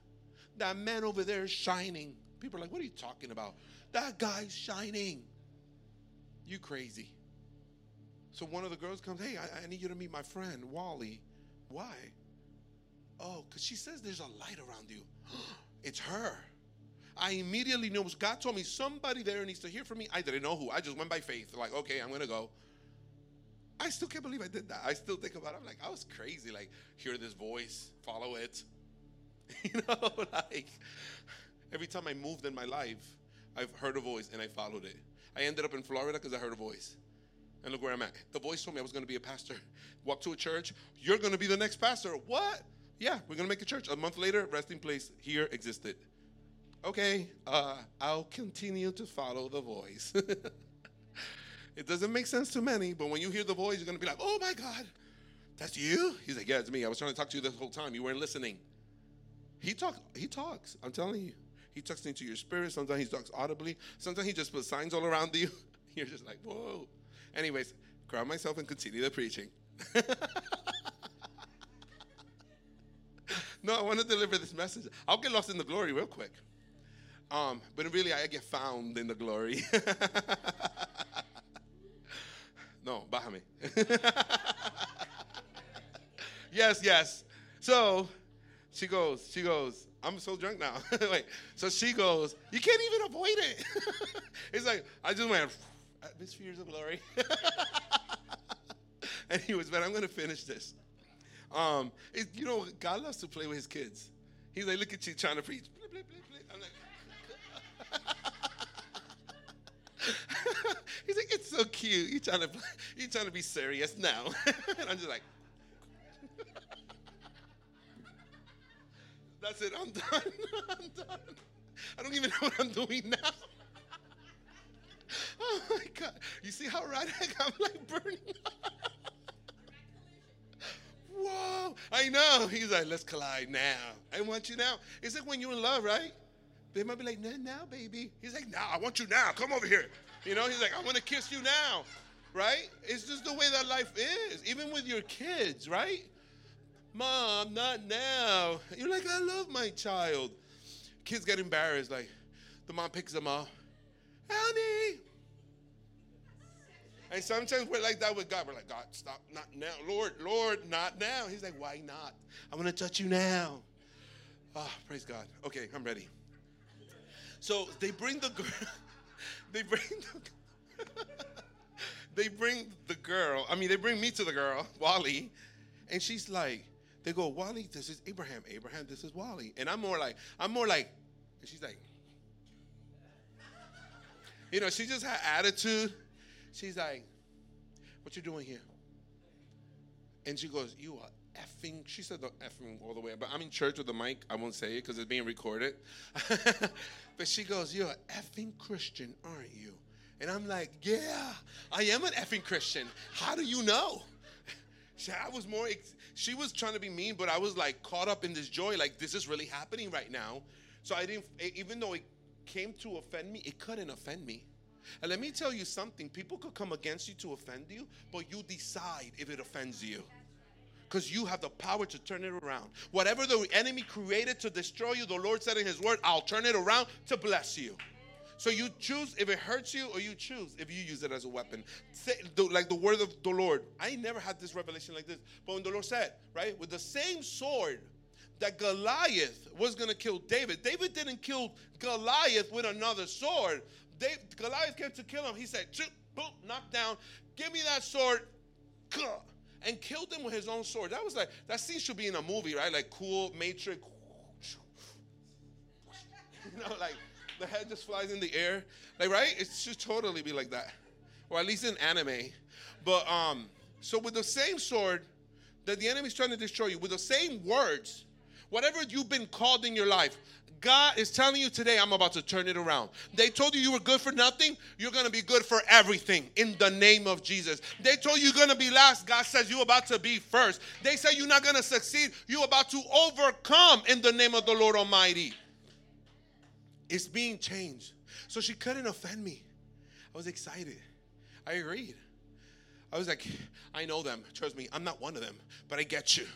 that man over there is shining. People are like, What are you talking about? That guy's shining. You crazy. So one of the girls comes, Hey, I, I need you to meet my friend, Wally. Why? Oh, because she says there's a light around you. it's her. I immediately knew. God told me somebody there needs to hear from me. I didn't know who. I just went by faith. Like, okay, I'm going to go. I still can't believe I did that. I still think about it. I'm like, I was crazy. Like, hear this voice, follow it. you know, like every time I moved in my life, I've heard a voice and I followed it. I ended up in Florida because I heard a voice. And look where I'm at. The voice told me I was going to be a pastor. Walk to a church. You're going to be the next pastor. What? Yeah, we're going to make a church. A month later, resting place here existed. Okay, uh, I'll continue to follow the voice. It doesn't make sense to many, but when you hear the voice, you're going to be like, oh my God, that's you? He's like, yeah, it's me. I was trying to talk to you this whole time. You weren't listening. He talks. He talks. I'm telling you. He talks into your spirit. Sometimes he talks audibly. Sometimes he just puts signs all around you. You're just like, whoa. Anyways, grab myself and continue the preaching. no, I want to deliver this message. I'll get lost in the glory real quick. Um, but really, I get found in the glory. no, bájame. yes, yes. So she goes, she goes, I'm so drunk now. Wait, so she goes, you can't even avoid it. it's like, I just went, atmospheres of glory. and he was, but I'm going to finish this. Um, it, you know, God loves to play with his kids. He's like, look at you trying to preach. I'm like, cute. You trying to, you trying to be serious now? and I'm just like, that's it. I'm done. I'm done. I don't even know what I'm doing now. oh my God! You see how radical I'm like burning. Whoa! I know. He's like, let's collide now. I want you now. It's like when you're in love, right? They might be like, no, now, baby. He's like, no, I want you now. Come over here. You know, he's like, I want to kiss you now. Right? It's just the way that life is. Even with your kids, right? Mom, not now. You're like, I love my child. Kids get embarrassed. Like, the mom picks them up. Honey. And sometimes we're like that with God. We're like, God, stop, not now. Lord, Lord, not now. He's like, why not? I want to touch you now. Oh, praise God. Okay, I'm ready. So they bring the girl. they bring the. they bring the girl. I mean, they bring me to the girl, Wally, and she's like, they go, Wally, this is Abraham. Abraham, this is Wally. And I'm more like, I'm more like, and she's like, you know, she just had attitude. She's like, what you doing here? And she goes, you are effing, she said the effing all the way, but I'm in church with the mic. I won't say it because it's being recorded. but she goes, You're an effing Christian, aren't you? And I'm like, Yeah, I am an effing Christian. How do you know? She, I was more, she was trying to be mean, but I was like caught up in this joy, like, this is really happening right now. So I didn't, even though it came to offend me, it couldn't offend me. And let me tell you something people could come against you to offend you, but you decide if it offends you because you have the power to turn it around. Whatever the enemy created to destroy you, the Lord said in His word, I'll turn it around to bless you. So you choose if it hurts you, or you choose if you use it as a weapon. Say, like the word of the Lord. I never had this revelation like this, but when the Lord said, right, with the same sword that Goliath was going to kill David, David didn't kill Goliath with another sword. Goliath came to kill him. He said, boom, knock down. Give me that sword and killed him with his own sword. That was like that scene should be in a movie, right? Like cool Matrix. You know, like the head just flies in the air. Like, right? It should totally be like that. Or at least in anime. But um, so with the same sword that the enemy's trying to destroy you, with the same words, whatever you've been called in your life, God is telling you today, I'm about to turn it around. They told you you were good for nothing. You're going to be good for everything in the name of Jesus. They told you you're going to be last. God says you're about to be first. They say you're not going to succeed. You're about to overcome in the name of the Lord Almighty. It's being changed. So she couldn't offend me. I was excited. I agreed. I was like, I know them. Trust me, I'm not one of them, but I get you,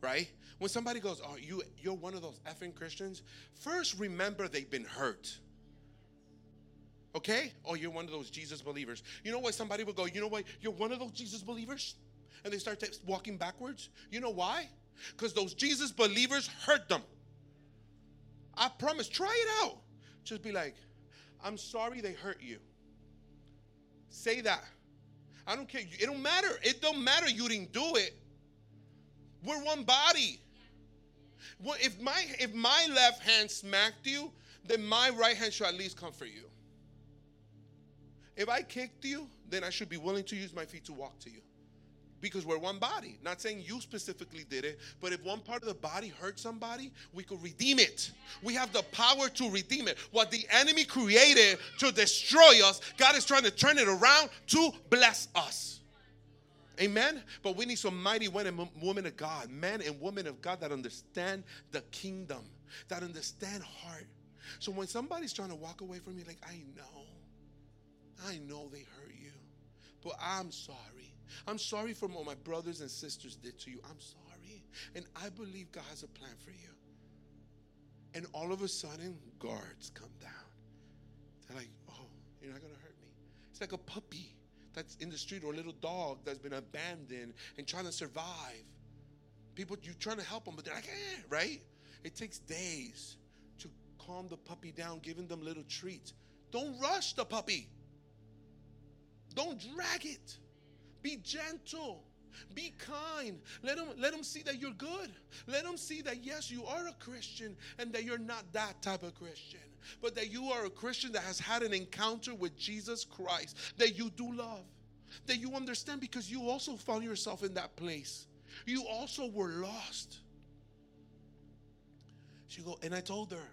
right? When somebody goes, "Oh, you you're one of those effing Christians," first remember they've been hurt. Okay? Oh, you're one of those Jesus believers. You know why somebody will go, "You know what? You're one of those Jesus believers?" And they start walking backwards. You know why? Because those Jesus believers hurt them. I promise, try it out. Just be like, I'm sorry they hurt you. Say that. I don't care. It don't matter. It don't matter you didn't do it. We're one body. Well, if my if my left hand smacked you, then my right hand should at least comfort you. If I kicked you, then I should be willing to use my feet to walk to you. Because we're one body. Not saying you specifically did it, but if one part of the body hurt somebody, we could redeem it. We have the power to redeem it. What the enemy created to destroy us, God is trying to turn it around to bless us. Amen. But we need some mighty men and women of God, men and women of God that understand the kingdom, that understand heart. So when somebody's trying to walk away from you, like, I know, I know they hurt you, but I'm sorry. I'm sorry for what my brothers and sisters did to you. I'm sorry. And I believe God has a plan for you. And all of a sudden, guards come down. They're like, oh, you're not going to hurt me. It's like a puppy that's in the street or a little dog that's been abandoned and trying to survive. People, you're trying to help them, but they're like, eh, right? It takes days to calm the puppy down, giving them little treats. Don't rush the puppy. Don't drag it. Be gentle. Be kind. Let them let them see that you're good. Let them see that yes, you are a Christian and that you're not that type of Christian, but that you are a Christian that has had an encounter with Jesus Christ, that you do love, that you understand because you also found yourself in that place. You also were lost. She go, and I told her,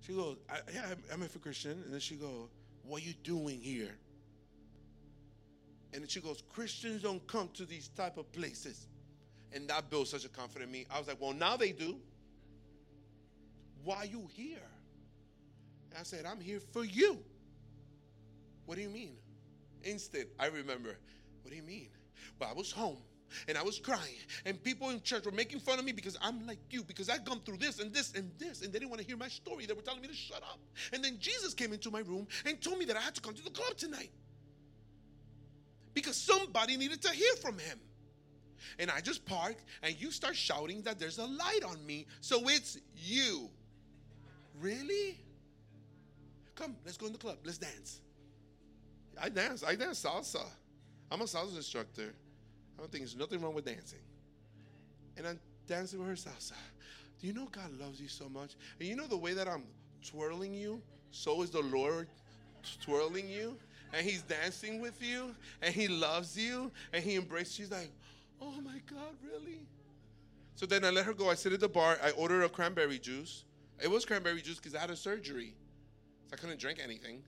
she goes, yeah, I'm, I'm a Christian, and then she go, what are you doing here? And then she goes, Christians don't come to these type of places. And that built such a confidence in me. I was like, well, now they do. Why are you here? I said, I'm here for you. What do you mean? Instant, I remember, what do you mean? Well, I was home and I was crying, and people in church were making fun of me because I'm like you, because I've gone through this and this and this, and they didn't want to hear my story. They were telling me to shut up. And then Jesus came into my room and told me that I had to come to the club tonight because somebody needed to hear from him. And I just parked, and you start shouting that there's a light on me, so it's you. Really? Come, let's go in the club. Let's dance. I dance. I dance salsa. I'm a salsa instructor. I don't think there's nothing wrong with dancing. And I'm dancing with her salsa. Do you know God loves you so much? And you know the way that I'm twirling you, so is the Lord twirling you and he's dancing with you and he loves you and he embraces you. She's like, oh my God, really? So then I let her go. I sit at the bar. I order a cranberry juice. It was cranberry juice because I had a surgery. So I couldn't drink anything.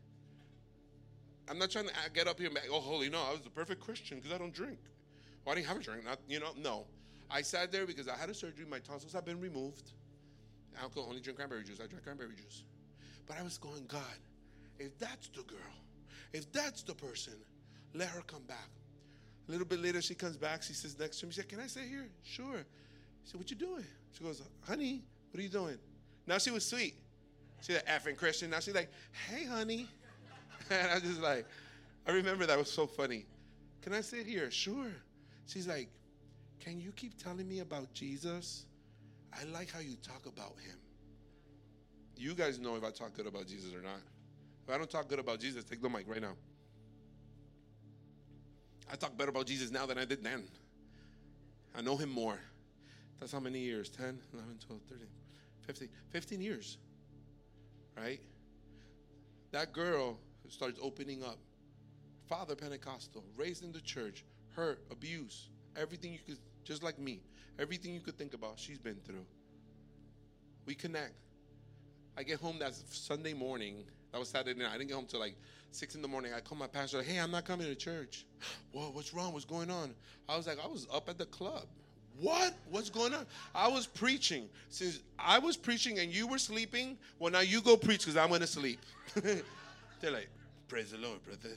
I'm not trying to get up here and be, oh, holy no, I was the perfect Christian because I don't drink. Well, I didn't have a drink. Not, you know, no. I sat there because I had a surgery. My tonsils have been removed. I could only drink cranberry juice. I drank cranberry juice. But I was going, God, if that's the girl if that's the person, let her come back. A little bit later, she comes back. She sits next to me. She said, Can I sit here? Sure. She said, What you doing? She goes, Honey, what are you doing? Now she was sweet. She's an effing Christian. Now she's like, Hey, honey. And I just like, I remember that was so funny. Can I sit here? Sure. She's like, Can you keep telling me about Jesus? I like how you talk about him. You guys know if I talk good about Jesus or not. If I don't talk good about Jesus, take the mic right now. I talk better about Jesus now than I did then. I know him more. That's how many years? 10, 11, 12, 13, 15, 15 years. Right? That girl starts opening up. Father Pentecostal, raised in the church, hurt, abuse, everything you could, just like me, everything you could think about, she's been through. We connect. I get home that Sunday morning that was Saturday night. I didn't get home till like six in the morning. I called my pastor, hey, I'm not coming to church. Whoa, what's wrong? What's going on? I was like, I was up at the club. What? What's going on? I was preaching. Since I was preaching and you were sleeping, well, now you go preach because I'm going to sleep. They're like, praise the Lord, brother.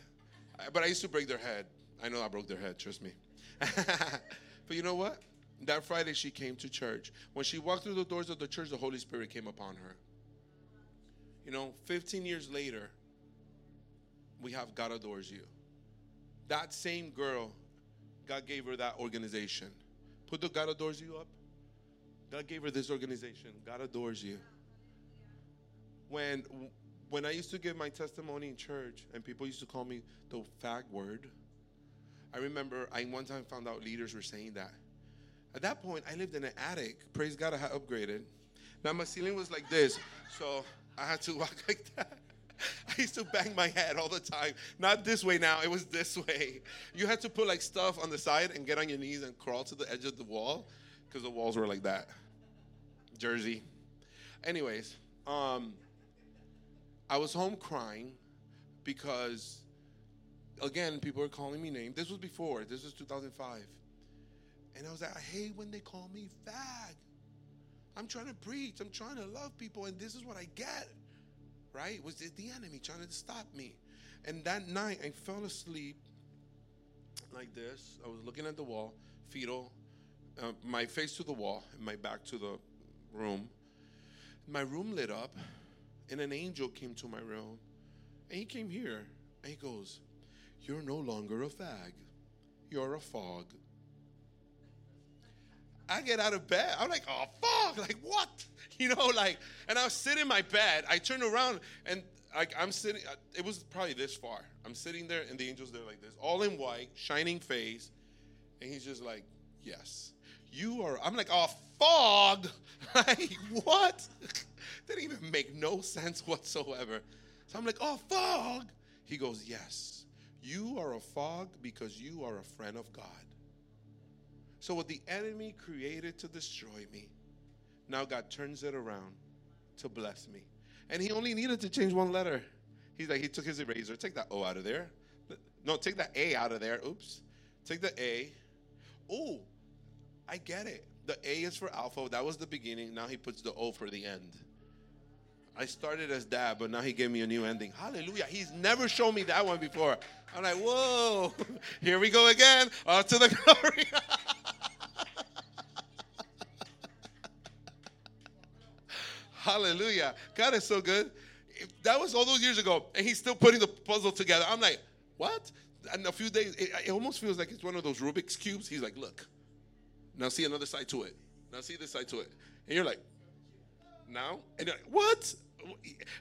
But I used to break their head. I know I broke their head, trust me. but you know what? That Friday she came to church. When she walked through the doors of the church, the Holy Spirit came upon her. You know, 15 years later, we have God Adores You. That same girl, God gave her that organization. Put the God Adores You up. God gave her this organization. God adores you. When when I used to give my testimony in church and people used to call me the fag word, I remember I one time found out leaders were saying that. At that point, I lived in an attic. Praise God, I had upgraded. Now my ceiling was like this. So I had to walk like that. I used to bang my head all the time. Not this way now, it was this way. You had to put like stuff on the side and get on your knees and crawl to the edge of the wall because the walls were like that. Jersey. Anyways, um, I was home crying because, again, people were calling me names. This was before, this was 2005. And I was like, I hate when they call me fag. I'm trying to preach. I'm trying to love people, and this is what I get. Right? It was the enemy trying to stop me. And that night, I fell asleep like this. I was looking at the wall, fetal, uh, my face to the wall, and my back to the room. My room lit up, and an angel came to my room. And he came here, and he goes, You're no longer a fag, you're a fog. I get out of bed. I'm like, oh fuck, like what? You know, like, and I was sitting in my bed. I turn around and like I'm sitting. uh, It was probably this far. I'm sitting there, and the angels they're like this, all in white, shining face, and he's just like, yes, you are. I'm like, oh fog, like what? Didn't even make no sense whatsoever. So I'm like, oh fog. He goes, yes, you are a fog because you are a friend of God. So what the enemy created to destroy me, now God turns it around to bless me. And he only needed to change one letter. He's like, he took his eraser, take that O out of there. No, take that A out of there. Oops. Take the A. Oh, I get it. The A is for alpha. That was the beginning. Now he puts the O for the end. I started as dad, but now he gave me a new ending. Hallelujah. He's never shown me that one before. I'm like, whoa, here we go again. To the glory. Hallelujah. God is so good. That was all those years ago, and he's still putting the puzzle together. I'm like, what? And a few days, it, it almost feels like it's one of those Rubik's Cubes. He's like, look, now see another side to it. Now see this side to it. And you're like, now? And you're like, what?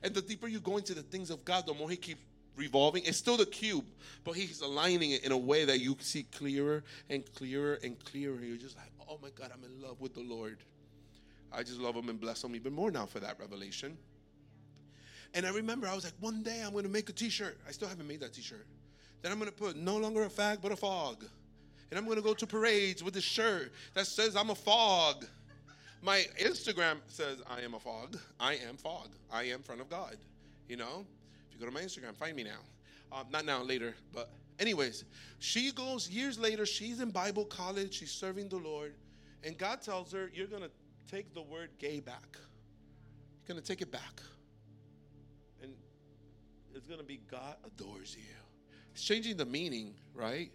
And the deeper you go into the things of God, the more he keeps revolving. It's still the cube, but he's aligning it in a way that you see clearer and clearer and clearer. You're just like, oh my God, I'm in love with the Lord. I just love him and bless him even more now for that revelation. And I remember I was like, one day I'm going to make a t-shirt. I still haven't made that t-shirt. Then I'm going to put no longer a fag, but a fog. And I'm going to go to parades with this shirt that says I'm a fog. My Instagram says I am a fog. I am fog. I am friend of God. You know, if you go to my Instagram, find me now. Um, not now, later. But anyways, she goes years later. She's in Bible college. She's serving the Lord, and God tells her, "You're going to take the word gay back. You're going to take it back, and it's going to be God adores you." It's changing the meaning, right?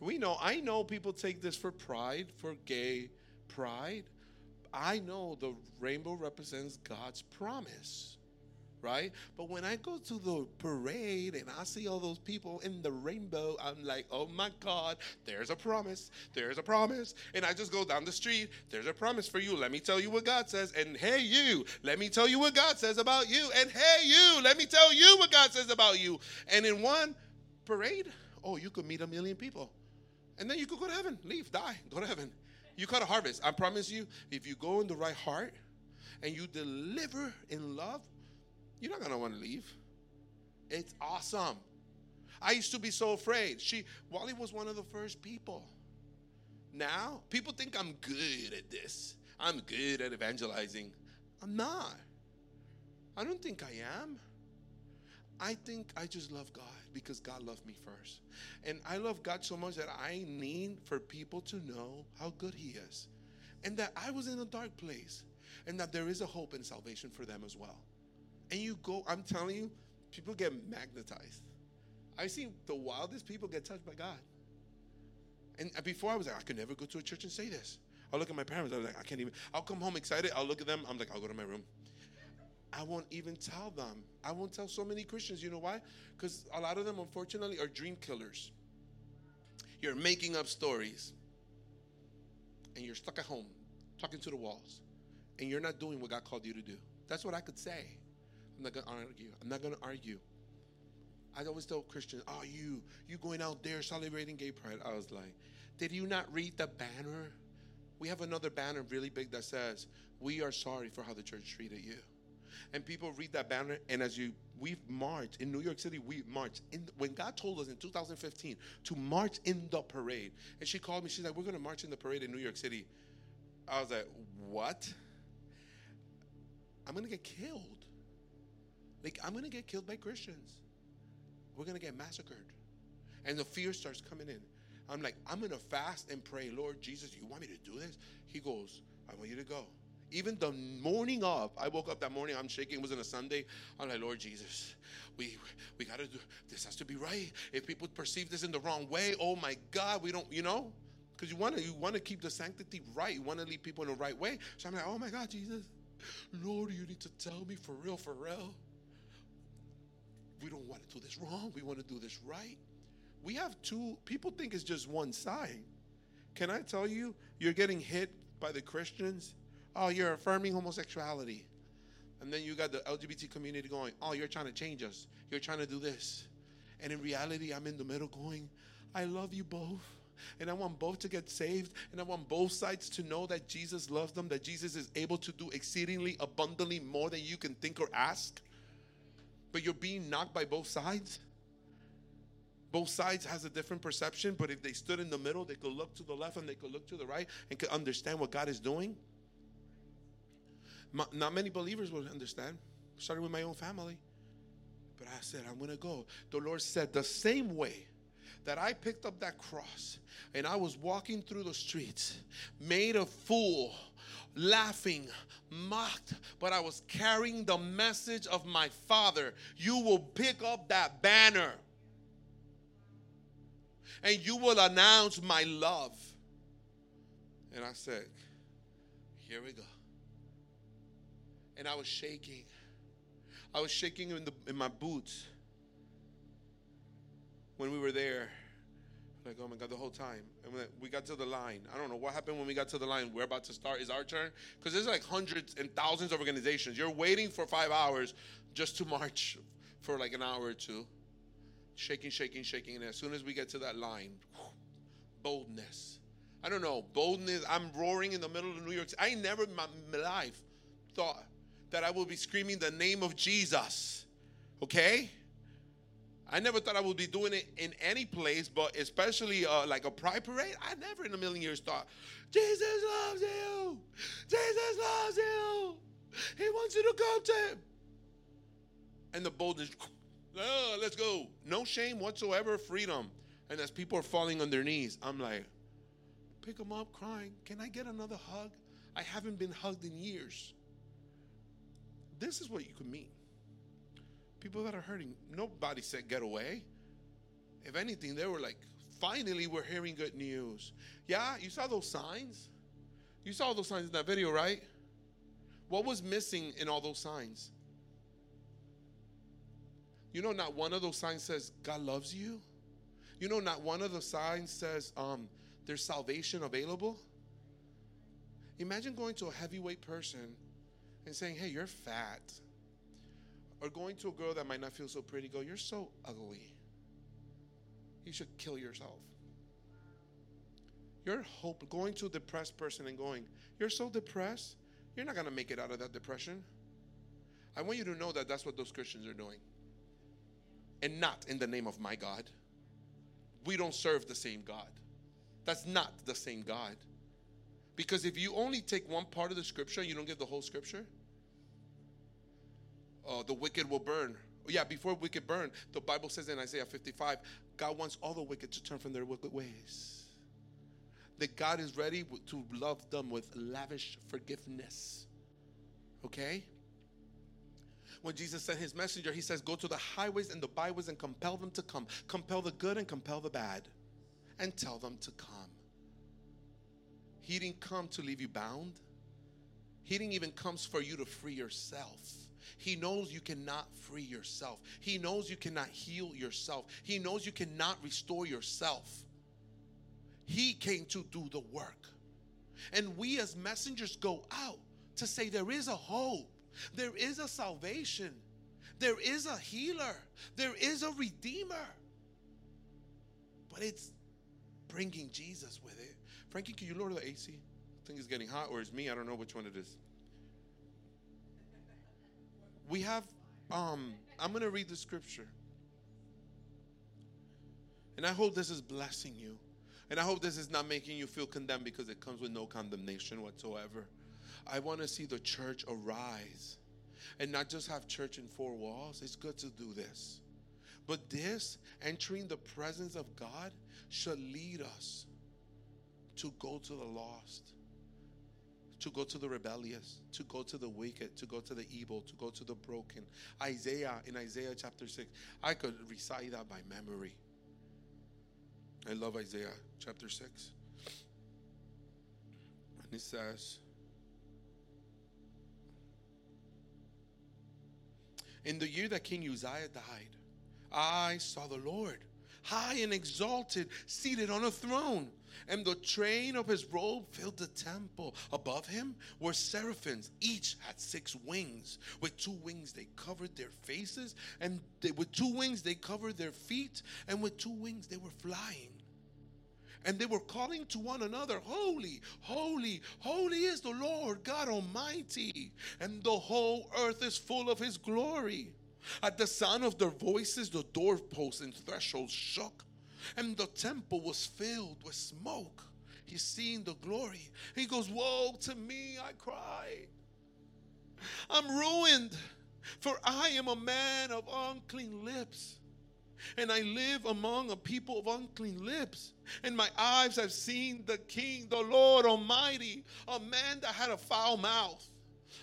We know. I know people take this for pride, for gay pride. I know the rainbow represents God's promise, right? But when I go to the parade and I see all those people in the rainbow, I'm like, oh my God, there's a promise. There's a promise. And I just go down the street, there's a promise for you. Let me tell you what God says. And hey, you, let me tell you what God says about you. And hey, you, let me tell you what God says about you. And in one parade, oh, you could meet a million people. And then you could go to heaven, leave, die, go to heaven. You cut a harvest. I promise you, if you go in the right heart and you deliver in love, you're not gonna want to leave. It's awesome. I used to be so afraid. She Wally was one of the first people. Now, people think I'm good at this. I'm good at evangelizing. I'm not. I don't think I am. I think I just love God because God loved me first. And I love God so much that I need for people to know how good He is. And that I was in a dark place. And that there is a hope and salvation for them as well. And you go, I'm telling you, people get magnetized. I've seen the wildest people get touched by God. And before I was like, I could never go to a church and say this. I'll look at my parents, I was like, I can't even. I'll come home excited. I'll look at them. I'm like, I'll go to my room. I won't even tell them. I won't tell so many Christians. You know why? Because a lot of them, unfortunately, are dream killers. You're making up stories. And you're stuck at home, talking to the walls. And you're not doing what God called you to do. That's what I could say. I'm not going to argue. I'm not going to argue. I always tell Christians, oh, you, you going out there celebrating gay pride. I was like, did you not read the banner? We have another banner really big that says, we are sorry for how the church treated you and people read that banner and as you we've marched in new york city we marched in when god told us in 2015 to march in the parade and she called me she's like we're going to march in the parade in new york city i was like what i'm going to get killed like i'm going to get killed by christians we're going to get massacred and the fear starts coming in i'm like i'm going to fast and pray lord jesus you want me to do this he goes i want you to go even the morning of, I woke up that morning, I'm shaking, it was on a Sunday. I'm like, Lord Jesus, we we gotta do this has to be right. If people perceive this in the wrong way, oh my God, we don't, you know? Because you wanna you wanna keep the sanctity right. You wanna lead people in the right way. So I'm like, oh my God, Jesus, Lord, you need to tell me for real, for real. We don't want to do this wrong. We want to do this right. We have two people think it's just one side. Can I tell you, you're getting hit by the Christians, oh, you're affirming homosexuality. And then you got the LGBT community going, oh, you're trying to change us. You're trying to do this. And in reality, I'm in the middle going, I love you both. And I want both to get saved. And I want both sides to know that Jesus loves them, that Jesus is able to do exceedingly abundantly more than you can think or ask. But you're being knocked by both sides. Both sides has a different perception, but if they stood in the middle, they could look to the left and they could look to the right and could understand what God is doing. Not many believers would understand, starting with my own family. But I said, I'm to go. The Lord said, the same way that I picked up that cross and I was walking through the streets, made a fool, laughing, mocked, but I was carrying the message of my Father. You will pick up that banner and you will announce my love. And I said, Here we go. And I was shaking. I was shaking in, the, in my boots when we were there. Like, oh my God, the whole time. And we got to the line. I don't know what happened when we got to the line. We're about to start. Is our turn? Because there's like hundreds and thousands of organizations. You're waiting for five hours just to march for like an hour or two shaking, shaking, shaking. And as soon as we get to that line, boldness. I don't know, boldness. I'm roaring in the middle of New York. I never in my life thought that I would be screaming the name of Jesus. Okay? I never thought I would be doing it in any place, but especially uh, like a pride parade. I never in a million years thought, Jesus loves you. Jesus loves you. He wants you to come to him. And the boldness Oh, let's go. No shame whatsoever, freedom. And as people are falling on their knees, I'm like, pick them up crying. Can I get another hug? I haven't been hugged in years. This is what you could mean. People that are hurting. Nobody said get away. If anything, they were like, finally, we're hearing good news. Yeah, you saw those signs? You saw those signs in that video, right? What was missing in all those signs? You know, not one of those signs says God loves you. You know, not one of the signs says um, there's salvation available. Imagine going to a heavyweight person and saying, hey, you're fat. Or going to a girl that might not feel so pretty, go, you're so ugly. You should kill yourself. You're hope going to a depressed person and going, you're so depressed, you're not to make it out of that depression. I want you to know that that's what those Christians are doing and not in the name of my God. We don't serve the same God. That's not the same God. Because if you only take one part of the scripture, you don't give the whole scripture. Oh, the wicked will burn. Yeah, before wicked burn, the Bible says in Isaiah 55, God wants all the wicked to turn from their wicked ways. That God is ready to love them with lavish forgiveness. Okay? when Jesus sent his messenger, he says, Go to the highways and the byways and compel them to come. Compel the good and compel the bad, and tell them to come. He didn't come to leave you bound, He didn't even come for you to free yourself. He knows you cannot free yourself. He knows you cannot heal yourself. He knows you cannot restore yourself. He came to do the work. And we as messengers go out to say there is a hope. There is a salvation. There is a healer. There is a redeemer. But it's bringing Jesus with it. Frankie, can you lower the AC? I think it's getting hot, or it's me. I don't know which one it is. We have, um, I'm going to read the scripture. And I hope this is blessing you. And I hope this is not making you feel condemned because it comes with no condemnation whatsoever. I want to see the church arise and not just have church in four walls. It's good to do this. But this, entering the presence of God, should lead us to go to the lost, to go to the rebellious, to go to the wicked, to go to the evil, to go to the broken. Isaiah, in Isaiah chapter 6, I could recite that by memory. I love Isaiah chapter 6. And it says, In the year that King Uzziah died, I saw the Lord high and exalted, seated on a throne. And the train of his robe filled the temple. Above him were seraphims. Each had six wings. With two wings they covered their faces, and they, with two wings they covered their feet, and with two wings they were flying. And they were calling to one another, Holy, holy, holy is the Lord God Almighty, and the whole earth is full of his glory. At the sound of their voices, the doorposts and thresholds shook, and the temple was filled with smoke. He's seeing the glory. He goes, Woe to me, I cry. I'm ruined, for I am a man of unclean lips and I live among a people of unclean lips. And my eyes have seen the King, the Lord Almighty, a man that had a foul mouth,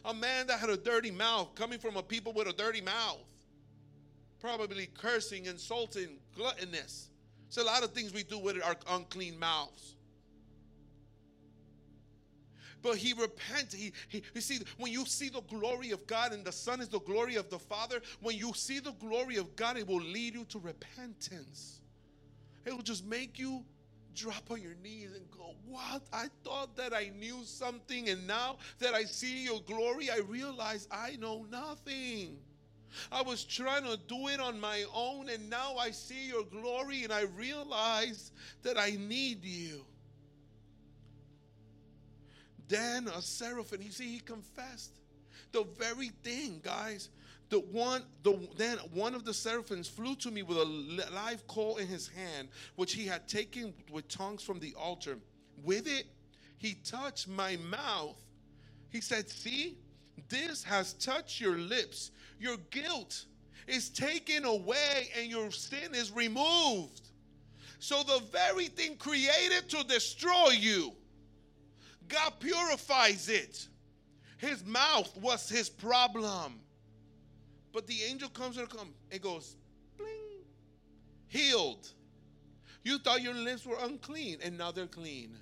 a man that had a dirty mouth, coming from a people with a dirty mouth, probably cursing, insulting, gluttonous. It's a lot of things we do with our unclean mouths. But he repented. He, he, you see, when you see the glory of God and the Son is the glory of the Father, when you see the glory of God, it will lead you to repentance. It will just make you drop on your knees and go, What? I thought that I knew something, and now that I see your glory, I realize I know nothing. I was trying to do it on my own, and now I see your glory, and I realize that I need you. Then a seraphim, you see, he confessed the very thing, guys. The one, the then one of the seraphims flew to me with a live coal in his hand, which he had taken with tongues from the altar. With it, he touched my mouth. He said, "See, this has touched your lips. Your guilt is taken away, and your sin is removed." So the very thing created to destroy you God purifies it. His mouth was his problem. But the angel comes and comes and goes, bling, healed. You thought your lips were unclean, and now they're clean.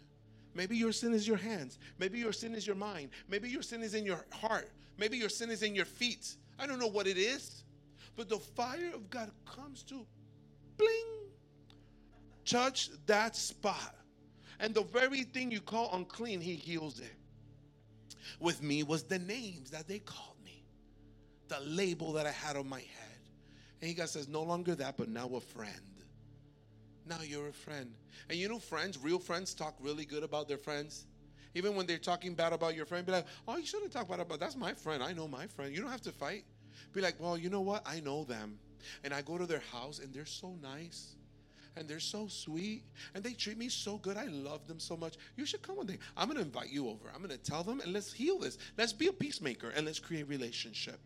Maybe your sin is your hands. Maybe your sin is your mind. Maybe your sin is in your heart. Maybe your sin is in your feet. I don't know what it is. But the fire of God comes to bling, touch that spot. And the very thing you call unclean, he heals it. With me was the names that they called me, the label that I had on my head. And he God says, no longer that, but now a friend. Now you're a friend. And you know, friends, real friends talk really good about their friends. Even when they're talking bad about your friend, be like, oh, you shouldn't talk bad about that's my friend. I know my friend. You don't have to fight. Be like, well, you know what? I know them. And I go to their house and they're so nice and they're so sweet and they treat me so good. I love them so much. You should come one day. I'm to invite you over. I'm to tell them and let's heal this. Let's be a peacemaker and let's create relationship.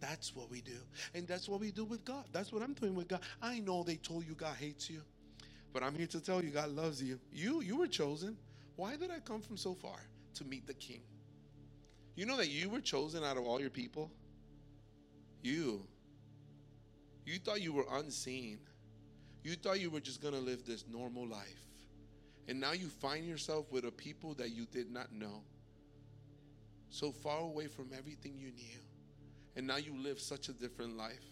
That's what we do. And that's what we do with God. That's what I'm doing with God. I know they told you God hates you, but I'm here to tell you God loves you. You you were chosen. Why did I come from so far to meet the king? You know that you were chosen out of all your people? You. You thought you were unseen. You thought you were just going to live this normal life. And now you find yourself with a people that you did not know. So far away from everything you knew. And now you live such a different life.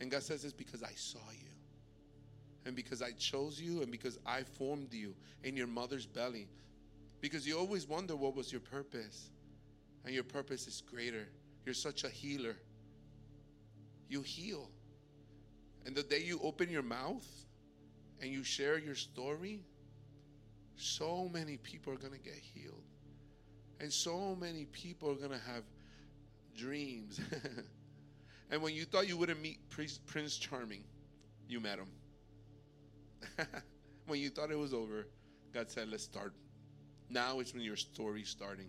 And God says it's because I saw you. And because I chose you and because I formed you in your mother's belly. Because you always wonder what was your purpose. And your purpose is greater. You're such a healer. You heal. And the day you open your mouth and you share your story, so many people are going to get healed. And so many people are going to have dreams. and when you thought you wouldn't meet Prince Charming, you met him. when you thought it was over, God said, let's start. Now is when your story's starting.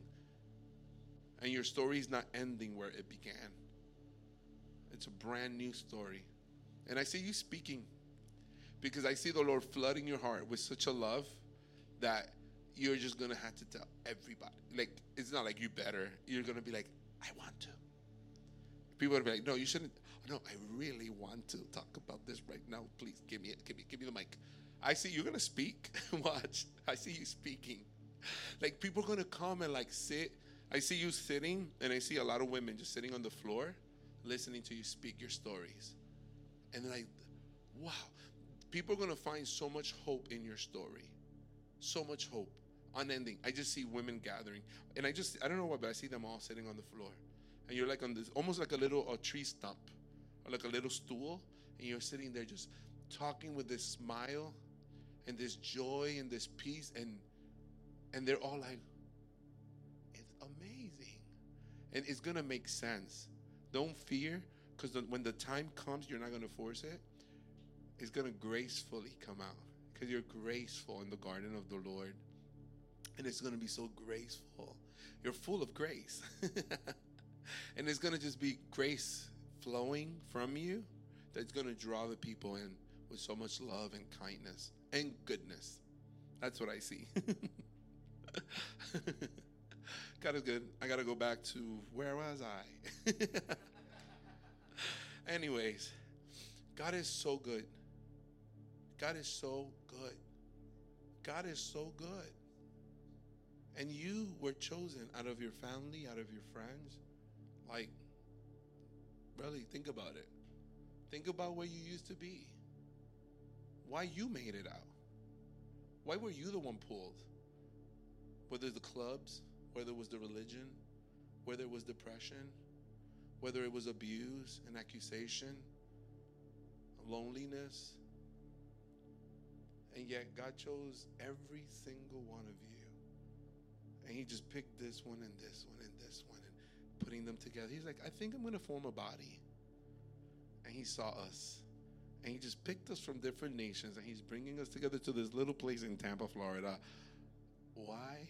And your story is not ending where it began. It's a brand new story. And I see you speaking because I see the Lord flooding your heart with such a love that you're just going to have to tell everybody. Like, it's not like you better. You're going to be like, I want to. People are be like, no, you shouldn't. No, I really want to talk about this right now. Please give me. Give me, give me the mic. I see you're to speak. Watch. I see you speaking. Like, people are to come and like sit. I see you sitting, and I see a lot of women just sitting on the floor listening to you speak your stories. And like, wow. people are to find so much hope in your story. So much hope. Unending. I just see women gathering. And I just, I don't know why, but I see them all sitting on the floor. And you're like on this, almost like a little a tree stump like a little stool. And you're sitting there just talking with this smile and this joy and this peace. And, and they're all like, it's amazing. And it's to make sense. Don't fear because when the time comes, you're not to force it. it is going to gracefully come out because you're graceful in the garden of the Lord. And it's going to be so graceful. You're full of grace. and it's going to just be grace flowing from you that's going to draw the people in with so much love and kindness and goodness. That's what I see. God is good. I got to go back to where was I? Anyways, God is so good. God is so good. God is so good. And you were chosen out of your family, out of your friends. Like, really, think about it. Think about where you used to be. Why you made it out. Why were you the one pulled? Whether the clubs, whether it was the religion, whether it was depression, whether it was abuse and accusation, loneliness, and yet God chose every single one of you. And He just picked this one and this one and this one putting them together. He's like, I think I'm going to form a body. And He saw us. And He just picked us from different nations and He's bringing us together to this little place in Tampa, Florida. Why?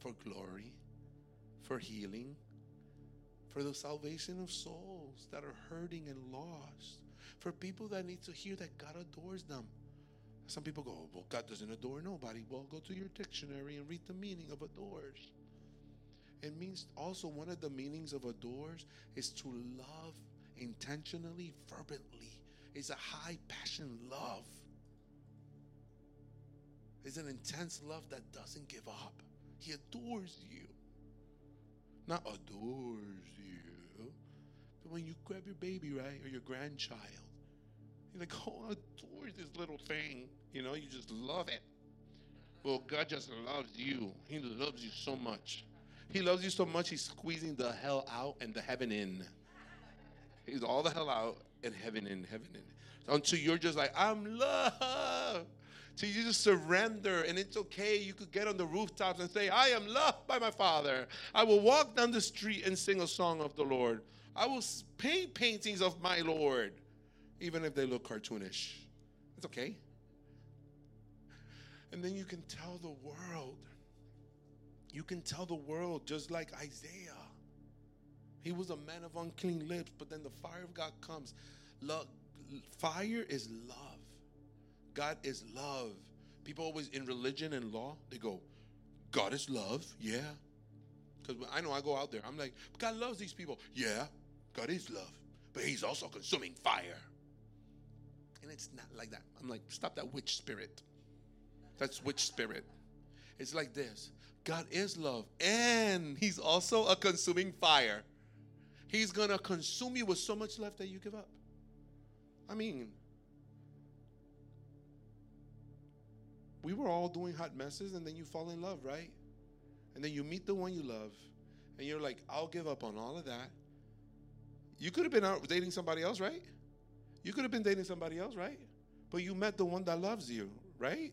For glory, for healing, for the salvation of souls that are hurting and lost, for people that need to hear that God adores them. Some people go, well, God doesn't adore nobody. Well, go to your dictionary and read the meaning of adores. It means also one of the meanings of adores is to love intentionally, fervently. It's a high passion love. It's an intense love that doesn't give up. He adores you. Not adores you. But when you grab your baby, right, or your grandchild, you're like, oh, I adore this little thing. You know, you just love it. Well, God just loves you. He loves you so much. He loves you so much, He's squeezing the hell out and the heaven in. He's all the hell out and heaven in, heaven in. Until you're just like, I'm loved. Till you just surrender and it's okay. You could get on the rooftops and say, I am loved by my Father. I will walk down the street and sing a song of the Lord. I will paint paintings of my Lord, even if they look cartoonish. It's okay. And then you can tell the world. You can tell the world just like Isaiah. He was a man of unclean lips, but then the fire of God comes. Love, fire is love. God is love. People always in religion and law, they go, God is love. Yeah. Because I know I go out there, I'm like, God loves these people. Yeah, God is love. But He's also consuming fire. And it's not like that. I'm like, stop that witch spirit. That's witch spirit. It's like this God is love, and He's also a consuming fire. He's going to consume you with so much love that you give up. I mean, we were all doing hot messes, and then you fall in love, right? And then you meet the one you love, and you're like, I'll give up on all of that. You could have been out dating somebody else, right? You could have been dating somebody else, right? But you met the one that loves you, right?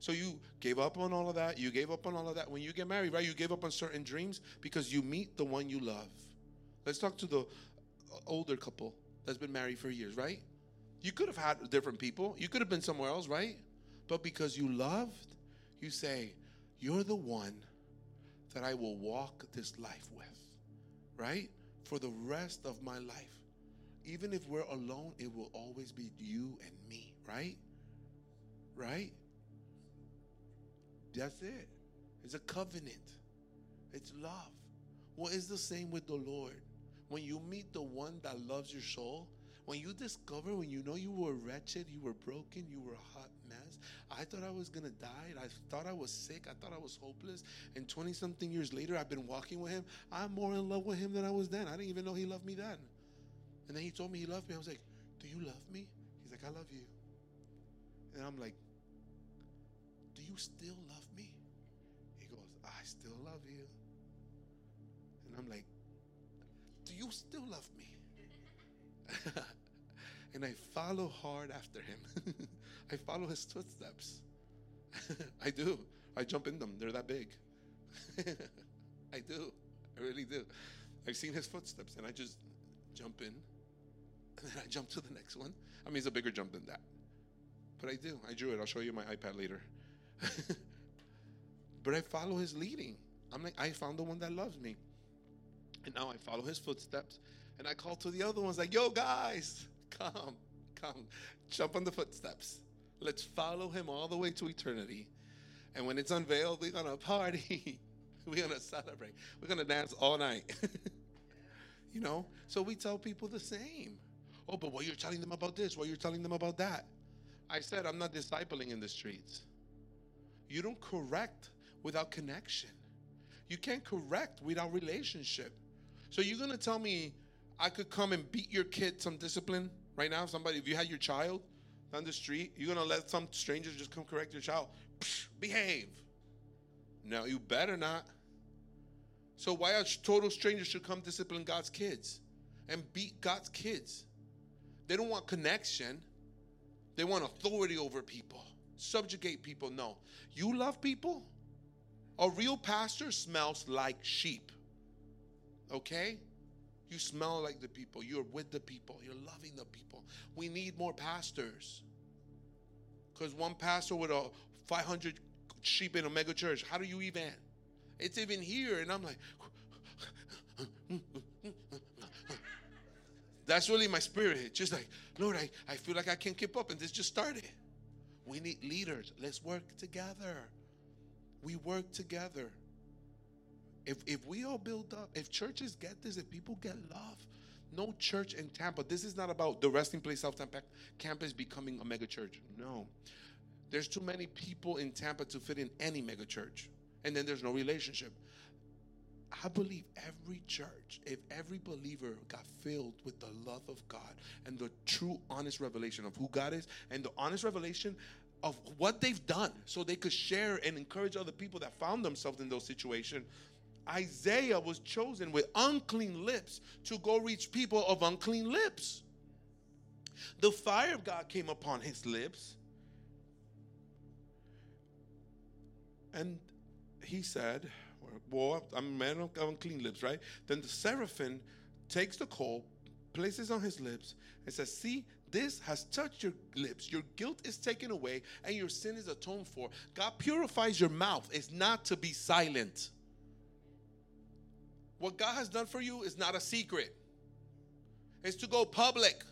So you gave up on all of that. You gave up on all of that. When you get married, right? You gave up on certain dreams because you meet the one you love. Let's talk to the uh, older couple that's been married for years, right? You could have had different people. You could have been somewhere else, right? But because you loved, you say, You're the one that I will walk this life with, right? For the rest of my life. Even if we're alone, it will always be you and me, right? Right? That's it. It's a covenant. It's love. Well, it's the same with the Lord. When you meet the one that loves your soul, when you discover, when you know you were wretched, you were broken, you were a hot mess. I thought I was to die. I thought I was sick. I thought I was hopeless. And 20 something years later, I've been walking with him. I'm more in love with him than I was then. I didn't even know he loved me then. And then he told me he loved me. I was like, Do you love me? He's like, I love you. And I'm like, you still love me? He goes, I still love you. And I'm like, Do you still love me? and I follow hard after him. I follow his footsteps. I do. I jump in them. They're that big. I do. I really do. I've seen his footsteps and I just jump in and then I jump to the next one. I mean, it's a bigger jump than that. But I do. I drew it. I'll show you my iPad later. but I follow his leading. I'm like, I found the one that loves me. And now I follow his footsteps. And I call to the other ones, like, yo, guys, come, come, jump on the footsteps. Let's follow him all the way to eternity. And when it's unveiled, we're going to party. we're going to celebrate. We're going to dance all night. you know? So we tell people the same. Oh, but what you're telling them about this, what you're telling them about that. I said, I'm not discipling in the streets. You don't correct without connection. You can't correct without relationship. So you're to tell me I could come and beat your kid some discipline right now? Somebody, if you had your child down the street, you're to let some strangers just come correct your child? Psh, behave. No, you better not. So why a total stranger should come discipline God's kids and beat God's kids? They don't want connection. They want authority over people, subjugate people. No. You love people? A real pastor smells like sheep. Okay? You smell like the people. You're with the people. You're loving the people. We need more pastors. Because one pastor with a 500 sheep in a mega church, how do you even? It's even here. And I'm like, that's really my spirit. Just like, Lord, I, I feel like I can't keep up. And this just started. We need leaders. Let's work together. We work together. If, if we all build up, if churches get this, if people get love, no church in Tampa, this is not about the resting place South Tampa campus becoming a mega church. No. There's too many people in Tampa to fit in any mega church. And then there's no relationship. I believe every church, if every believer got filled with the love of God and the true, honest revelation of who God is and the honest revelation of what they've done so they could share and encourage other people that found themselves in those situations. Isaiah was chosen with unclean lips to go reach people of unclean lips. The fire of God came upon his lips. And he said, Well, I'm a man of unclean lips, right? Then the seraphim takes the coal, places on his lips, and says, See, this has touched your lips. Your guilt is taken away, and your sin is atoned for. God purifies your mouth. It's not to be silent. What God has done for you is not a secret, it's to go public.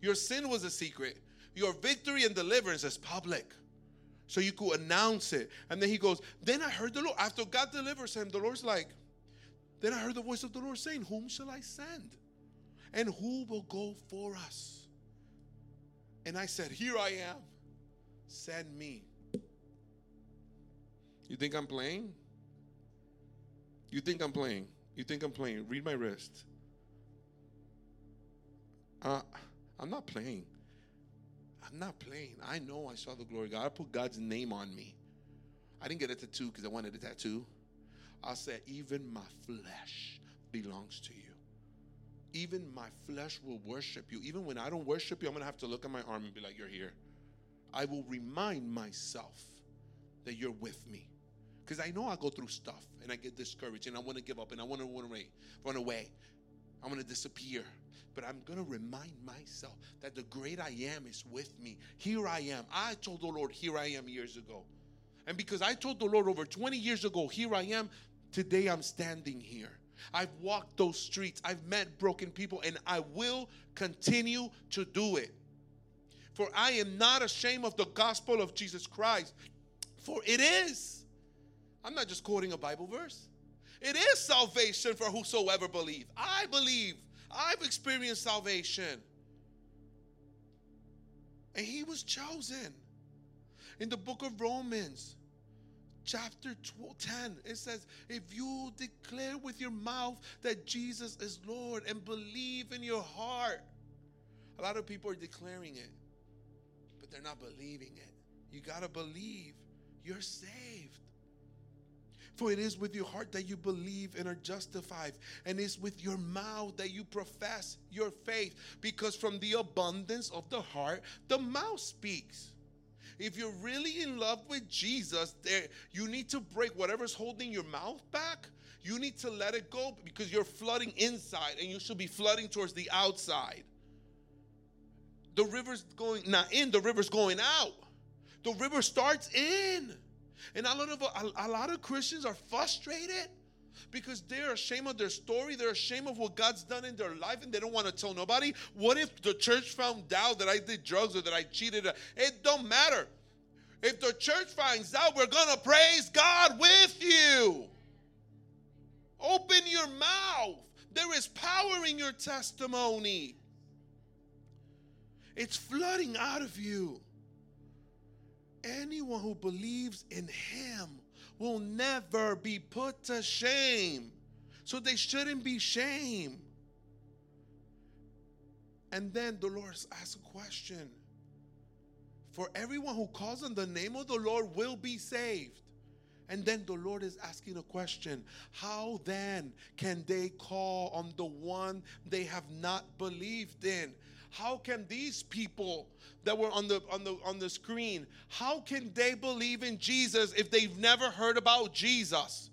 Your sin was a secret, your victory and deliverance is public so you could announce it. And then he goes, Then I heard the Lord. After God delivers him, the Lord's like, Then I heard the voice of the Lord saying, Whom shall I send? And who will go for us? And I said, Here I am. Send me. You think I'm playing? You think I'm playing? You think I'm playing? Read my wrist. Uh, I'm not playing. I'm not playing. I know I saw the glory God. I put God's name on me. I didn't get a tattoo because I wanted a tattoo. I said, even my flesh belongs to you. Even my flesh will worship you. Even when I don't worship you, I'm going to have to look at my arm and be like, You're here. I will remind myself that you're with me. Because I know I go through stuff and I get discouraged and I want to give up and I want to run away. Run away. I want to disappear but I'm going to remind myself that the great I am is with me. Here I am. I told the Lord, Here I am years ago. And because I told the Lord over 20 years ago, Here I am, today I'm standing here. I've walked those streets, I've met broken people, and I will continue to do it. For I am not ashamed of the gospel of Jesus Christ, for it is. I'm not just quoting a Bible verse. It is salvation for whosoever believe. I believe I've experienced salvation. And he was chosen. In the book of Romans, chapter 12, 10, it says, If you declare with your mouth that Jesus is Lord and believe in your heart, a lot of people are declaring it, but they're not believing it. You got to believe you're saved. For it is with your heart that you believe and are justified, and it's with your mouth that you profess your faith, because from the abundance of the heart, the mouth speaks. If you're really in love with Jesus, there you need to break whatever's holding your mouth back. You need to let it go because you're flooding inside and you should be flooding towards the outside. The river's going not in, the river's going out. The river starts in. And a lot of a, a lot of Christians are frustrated because they're ashamed of their story. They're ashamed of what God's done in their life and they don't want to tell nobody. What if the church found out that I did drugs or that I cheated? It don't matter. If the church finds out, we're going to praise God with you. Open your mouth. There is power in your testimony. It's flooding out of you. Anyone who believes in him will never be put to shame. So they shouldn't be shame. And then the Lord asks a question. For everyone who calls on the name of the Lord will be saved. And then the Lord is asking a question How then can they call on the one they have not believed in? How can these people that were on the on the on the screen, how can they believe in Jesus if they've never heard about Jesus?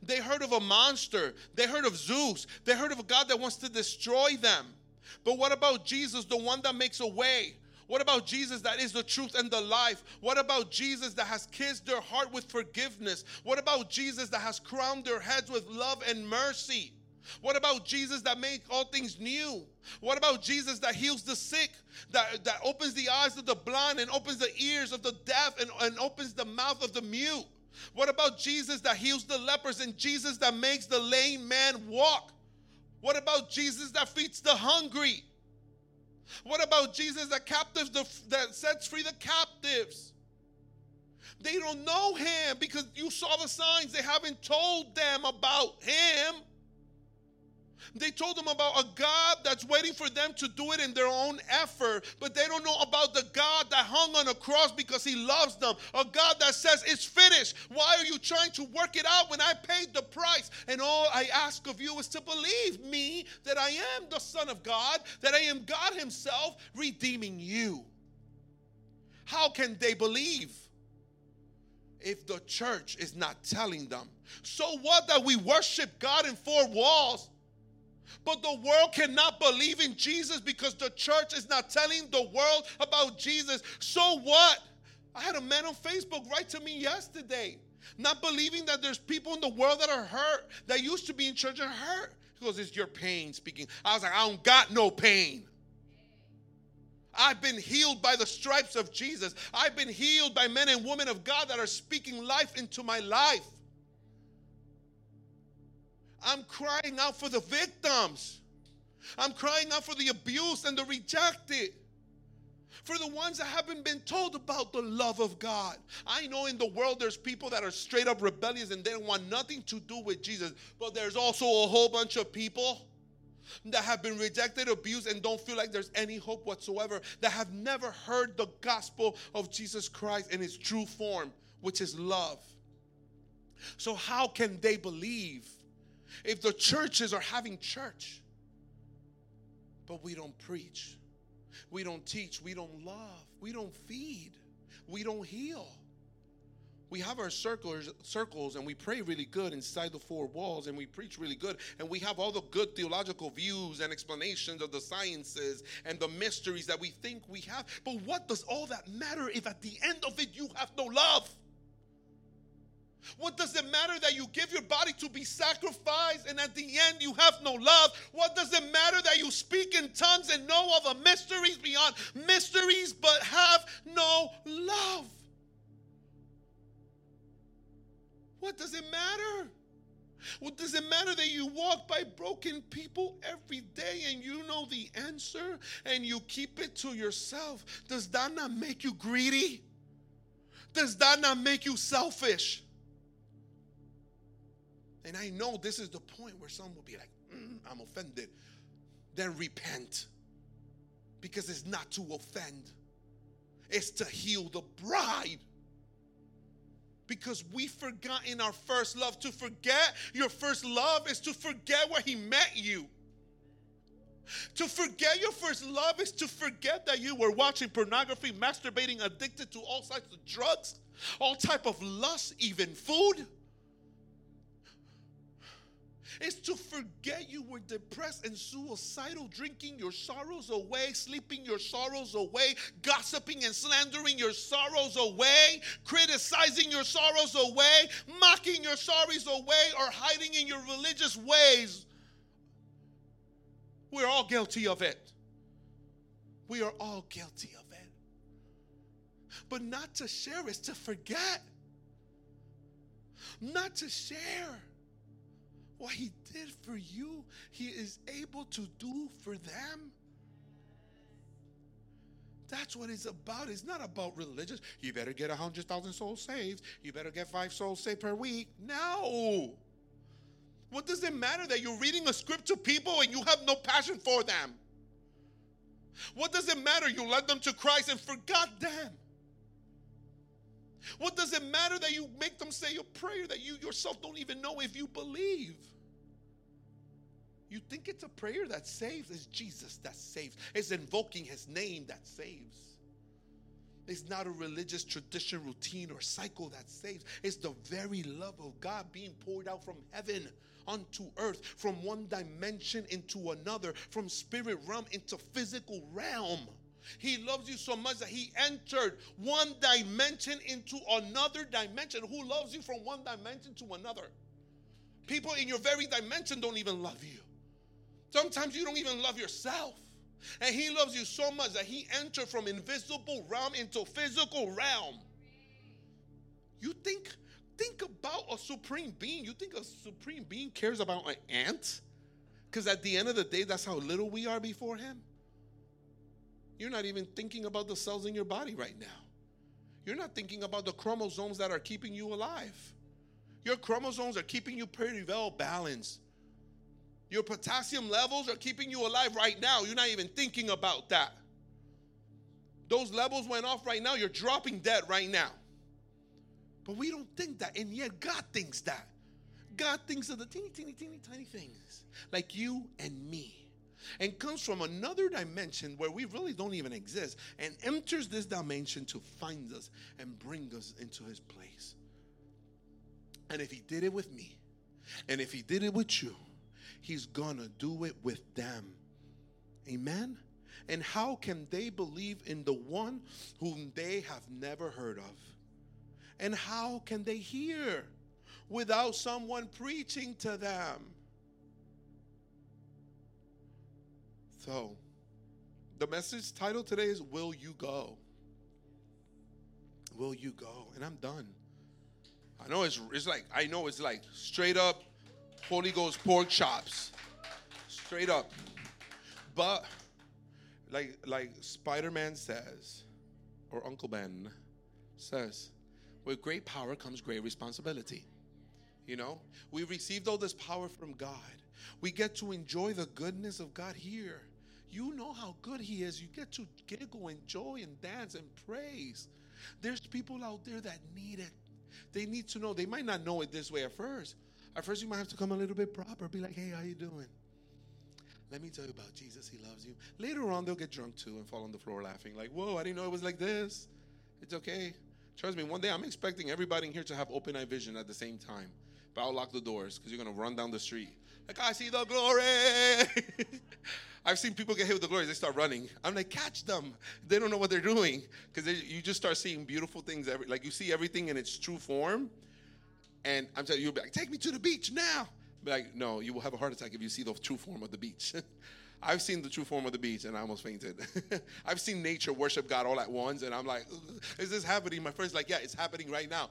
They heard of a monster. They heard of Zeus. They heard of a God that wants to destroy them. But what about Jesus, the one that makes a way? What about Jesus that is the truth and the life? What about Jesus that has kissed their heart with forgiveness? What about Jesus that has crowned their heads with love and mercy? What about Jesus that makes all things new? What about Jesus that heals the sick, that, that opens the eyes of the blind and opens the ears of the deaf and, and opens the mouth of the mute? What about Jesus that heals the lepers and Jesus that makes the lame man walk? What about Jesus that feeds the hungry? What about Jesus that captives the, that sets free the captives? They don't know him because you saw the signs. They haven't told them about him. They told them about a God that's waiting for them to do it in their own effort, but they don't know about the God that hung on a cross because he loves them. A God that says, It's finished. Why are you trying to work it out when I paid the price? And all I ask of you is to believe me that I am the Son of God, that I am God Himself redeeming you. How can they believe? if the church is not telling them. So what that we worship God in four walls but the world cannot believe in Jesus because the church is not telling the world about Jesus. So what? I had a man on Facebook write to me yesterday, not believing that there's people in the world that are hurt, that used to be in church and hurt. He goes, It's your pain speaking. I was like, I don't got no pain. I've been healed by the stripes of Jesus. I've been healed by men and women of God that are speaking life into my life. I'm crying out for the victims. I'm crying out for the abused and the rejected. For the ones that haven't been told about the love of God. I know in the world there's people that are straight up rebellious and they don't want nothing to do with Jesus. But there's also a whole bunch of people that have been rejected, abused, and don't feel like there's any hope whatsoever, that have never heard the gospel of Jesus Christ in its true form, which is love. So, how can they believe if the churches are having church, but we don't preach, we don't teach, we don't love, we don't feed, we don't heal. We have our circles, circles and we pray really good inside the four walls and we preach really good and we have all the good theological views and explanations of the sciences and the mysteries that we think we have. But what does all that matter if at the end of it you have no love? What does it matter that you give your body to be sacrificed and at the end you have no love? What does it matter that you speak in tongues and know of the mysteries beyond mysteries but have no love? What does it matter? What does it matter that you walk by broken people every day and you know the answer and you keep it to yourself? Does that not make you greedy? Does that not make you selfish? And I know this is the point where some will be like, mm, I'm offended. Then repent. Because it's not to offend, it's to heal the bride. Because we forgot in our first love. To forget your first love is to forget where He met you. To forget your first love is to forget that you were watching pornography, masturbating, addicted to all types of drugs, all type of lust, even food. It's to forget you were depressed and suicidal, drinking your sorrows away, sleeping your sorrows away, gossiping and slandering your sorrows away, criticizing your sorrows away, mocking your sorries away, or hiding in your religious ways. We're all guilty of it. We are all guilty of it. But not to share is to forget. Not to share what he did for you, he is able to do for them. That's what it's about. It's not about religious. You better get a hundred thousand souls saved. You better get five souls saved per week. No. What does it matter that you're reading a script to people and you have no passion for them? What does it matter you led them to Christ and forgot them? What does it matter that you make them say a prayer that you yourself don't even know if you believe? You think it's a prayer that saves? It's Jesus that saves. It's invoking his name that saves. It's not a religious tradition, routine, or cycle that saves. It's the very love of God being poured out from heaven onto earth, from one dimension into another, from spirit realm into physical realm. He loves you so much that he entered one dimension into another dimension. Who loves you from one dimension to another? People in your very dimension don't even love you. Sometimes you don't even love yourself. And he loves you so much that he entered from invisible realm into physical realm. You think think about a supreme being. You think a supreme being cares about an ant? Because at the end of the day, that's how little we are before him. You're not even thinking about the cells in your body right now. You're not thinking about the chromosomes that are keeping you alive. Your chromosomes are keeping you pretty well balanced. Your potassium levels are keeping you alive right now. You're not even thinking about that. Those levels went off right now. You're dropping dead right now. But we don't think that. And yet God thinks that. God thinks of the teeny, teeny, teeny, tiny things like you and me. And comes from another dimension where we really don't even exist and enters this dimension to find us and bring us into his place. And if he did it with me, and if he did it with you, He's gonna do it with them. Amen. And how can they believe in the one whom they have never heard of? And how can they hear without someone preaching to them? So, the message title today is Will You Go? Will you go? And I'm done. I know it's, it's like, I know it's like straight up Holy Ghost pork chops. Straight up. But like like Spider-Man says, or Uncle Ben says, with great power comes great responsibility. You know, we received all this power from God. We get to enjoy the goodness of God here. You know how good He is. You get to giggle, enjoy, and dance and praise. There's people out there that need it. They need to know. They might not know it this way at first, at first, you might have to come a little bit proper. Be like, hey, how you doing? Let me tell you about Jesus. He loves you. Later on, they'll get drunk too and fall on the floor laughing. Like, whoa, I didn't know it was like this. It's okay. Trust me, one day I'm expecting everybody in here to have open eye vision at the same time. But I'll lock the doors because you're going to run down the street. Like, I see the glory. I've seen people get hit with the glory. They start running. I'm like, catch them. They don't know what they're doing because you just start seeing beautiful things. Every, like, you see everything in its true form and I'm telling you, you'll be like, take me to the beach now. Be like, no, you will have a heart attack if you see the true form of the beach. I've seen the true form of the beach and I almost fainted. I've seen nature worship God all at once and I'm like, is this happening? My friend's like, yeah, it's happening right now.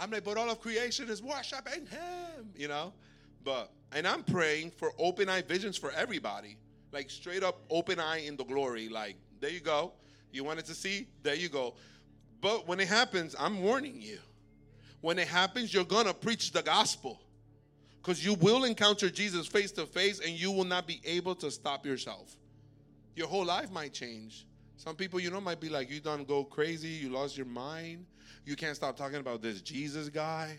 I'm like, but all of creation is worshiping Him, you know? But, and I'm praying for open eye visions for everybody. Like straight up open eye in the glory. Like, there you go. You wanted to see? There you go. But when it happens, I'm warning you when it happens, you're going to preach the gospel because you will encounter Jesus face to face and you will not be able to stop yourself. Your whole life might change. Some people, you know, might be like, you done go crazy, you lost your mind, you can't stop talking about this Jesus guy.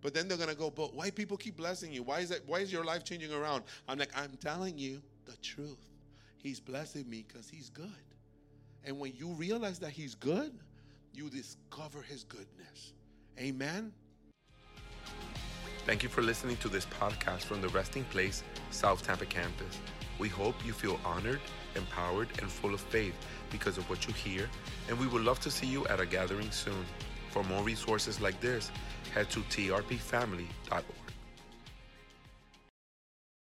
But then they're gonna go, but why people keep blessing you? Why is that? Why is your life changing around? I'm like, I'm telling you the truth. He's blessing me because he's good. And when you realize that he's good, you discover his goodness. Amen. Thank you for listening to this podcast from the Resting Place South Tampa campus. We hope you feel honored, empowered, and full of faith because of what you hear, and we would love to see you at a gathering soon. For more resources like this, head to trpfamily.org.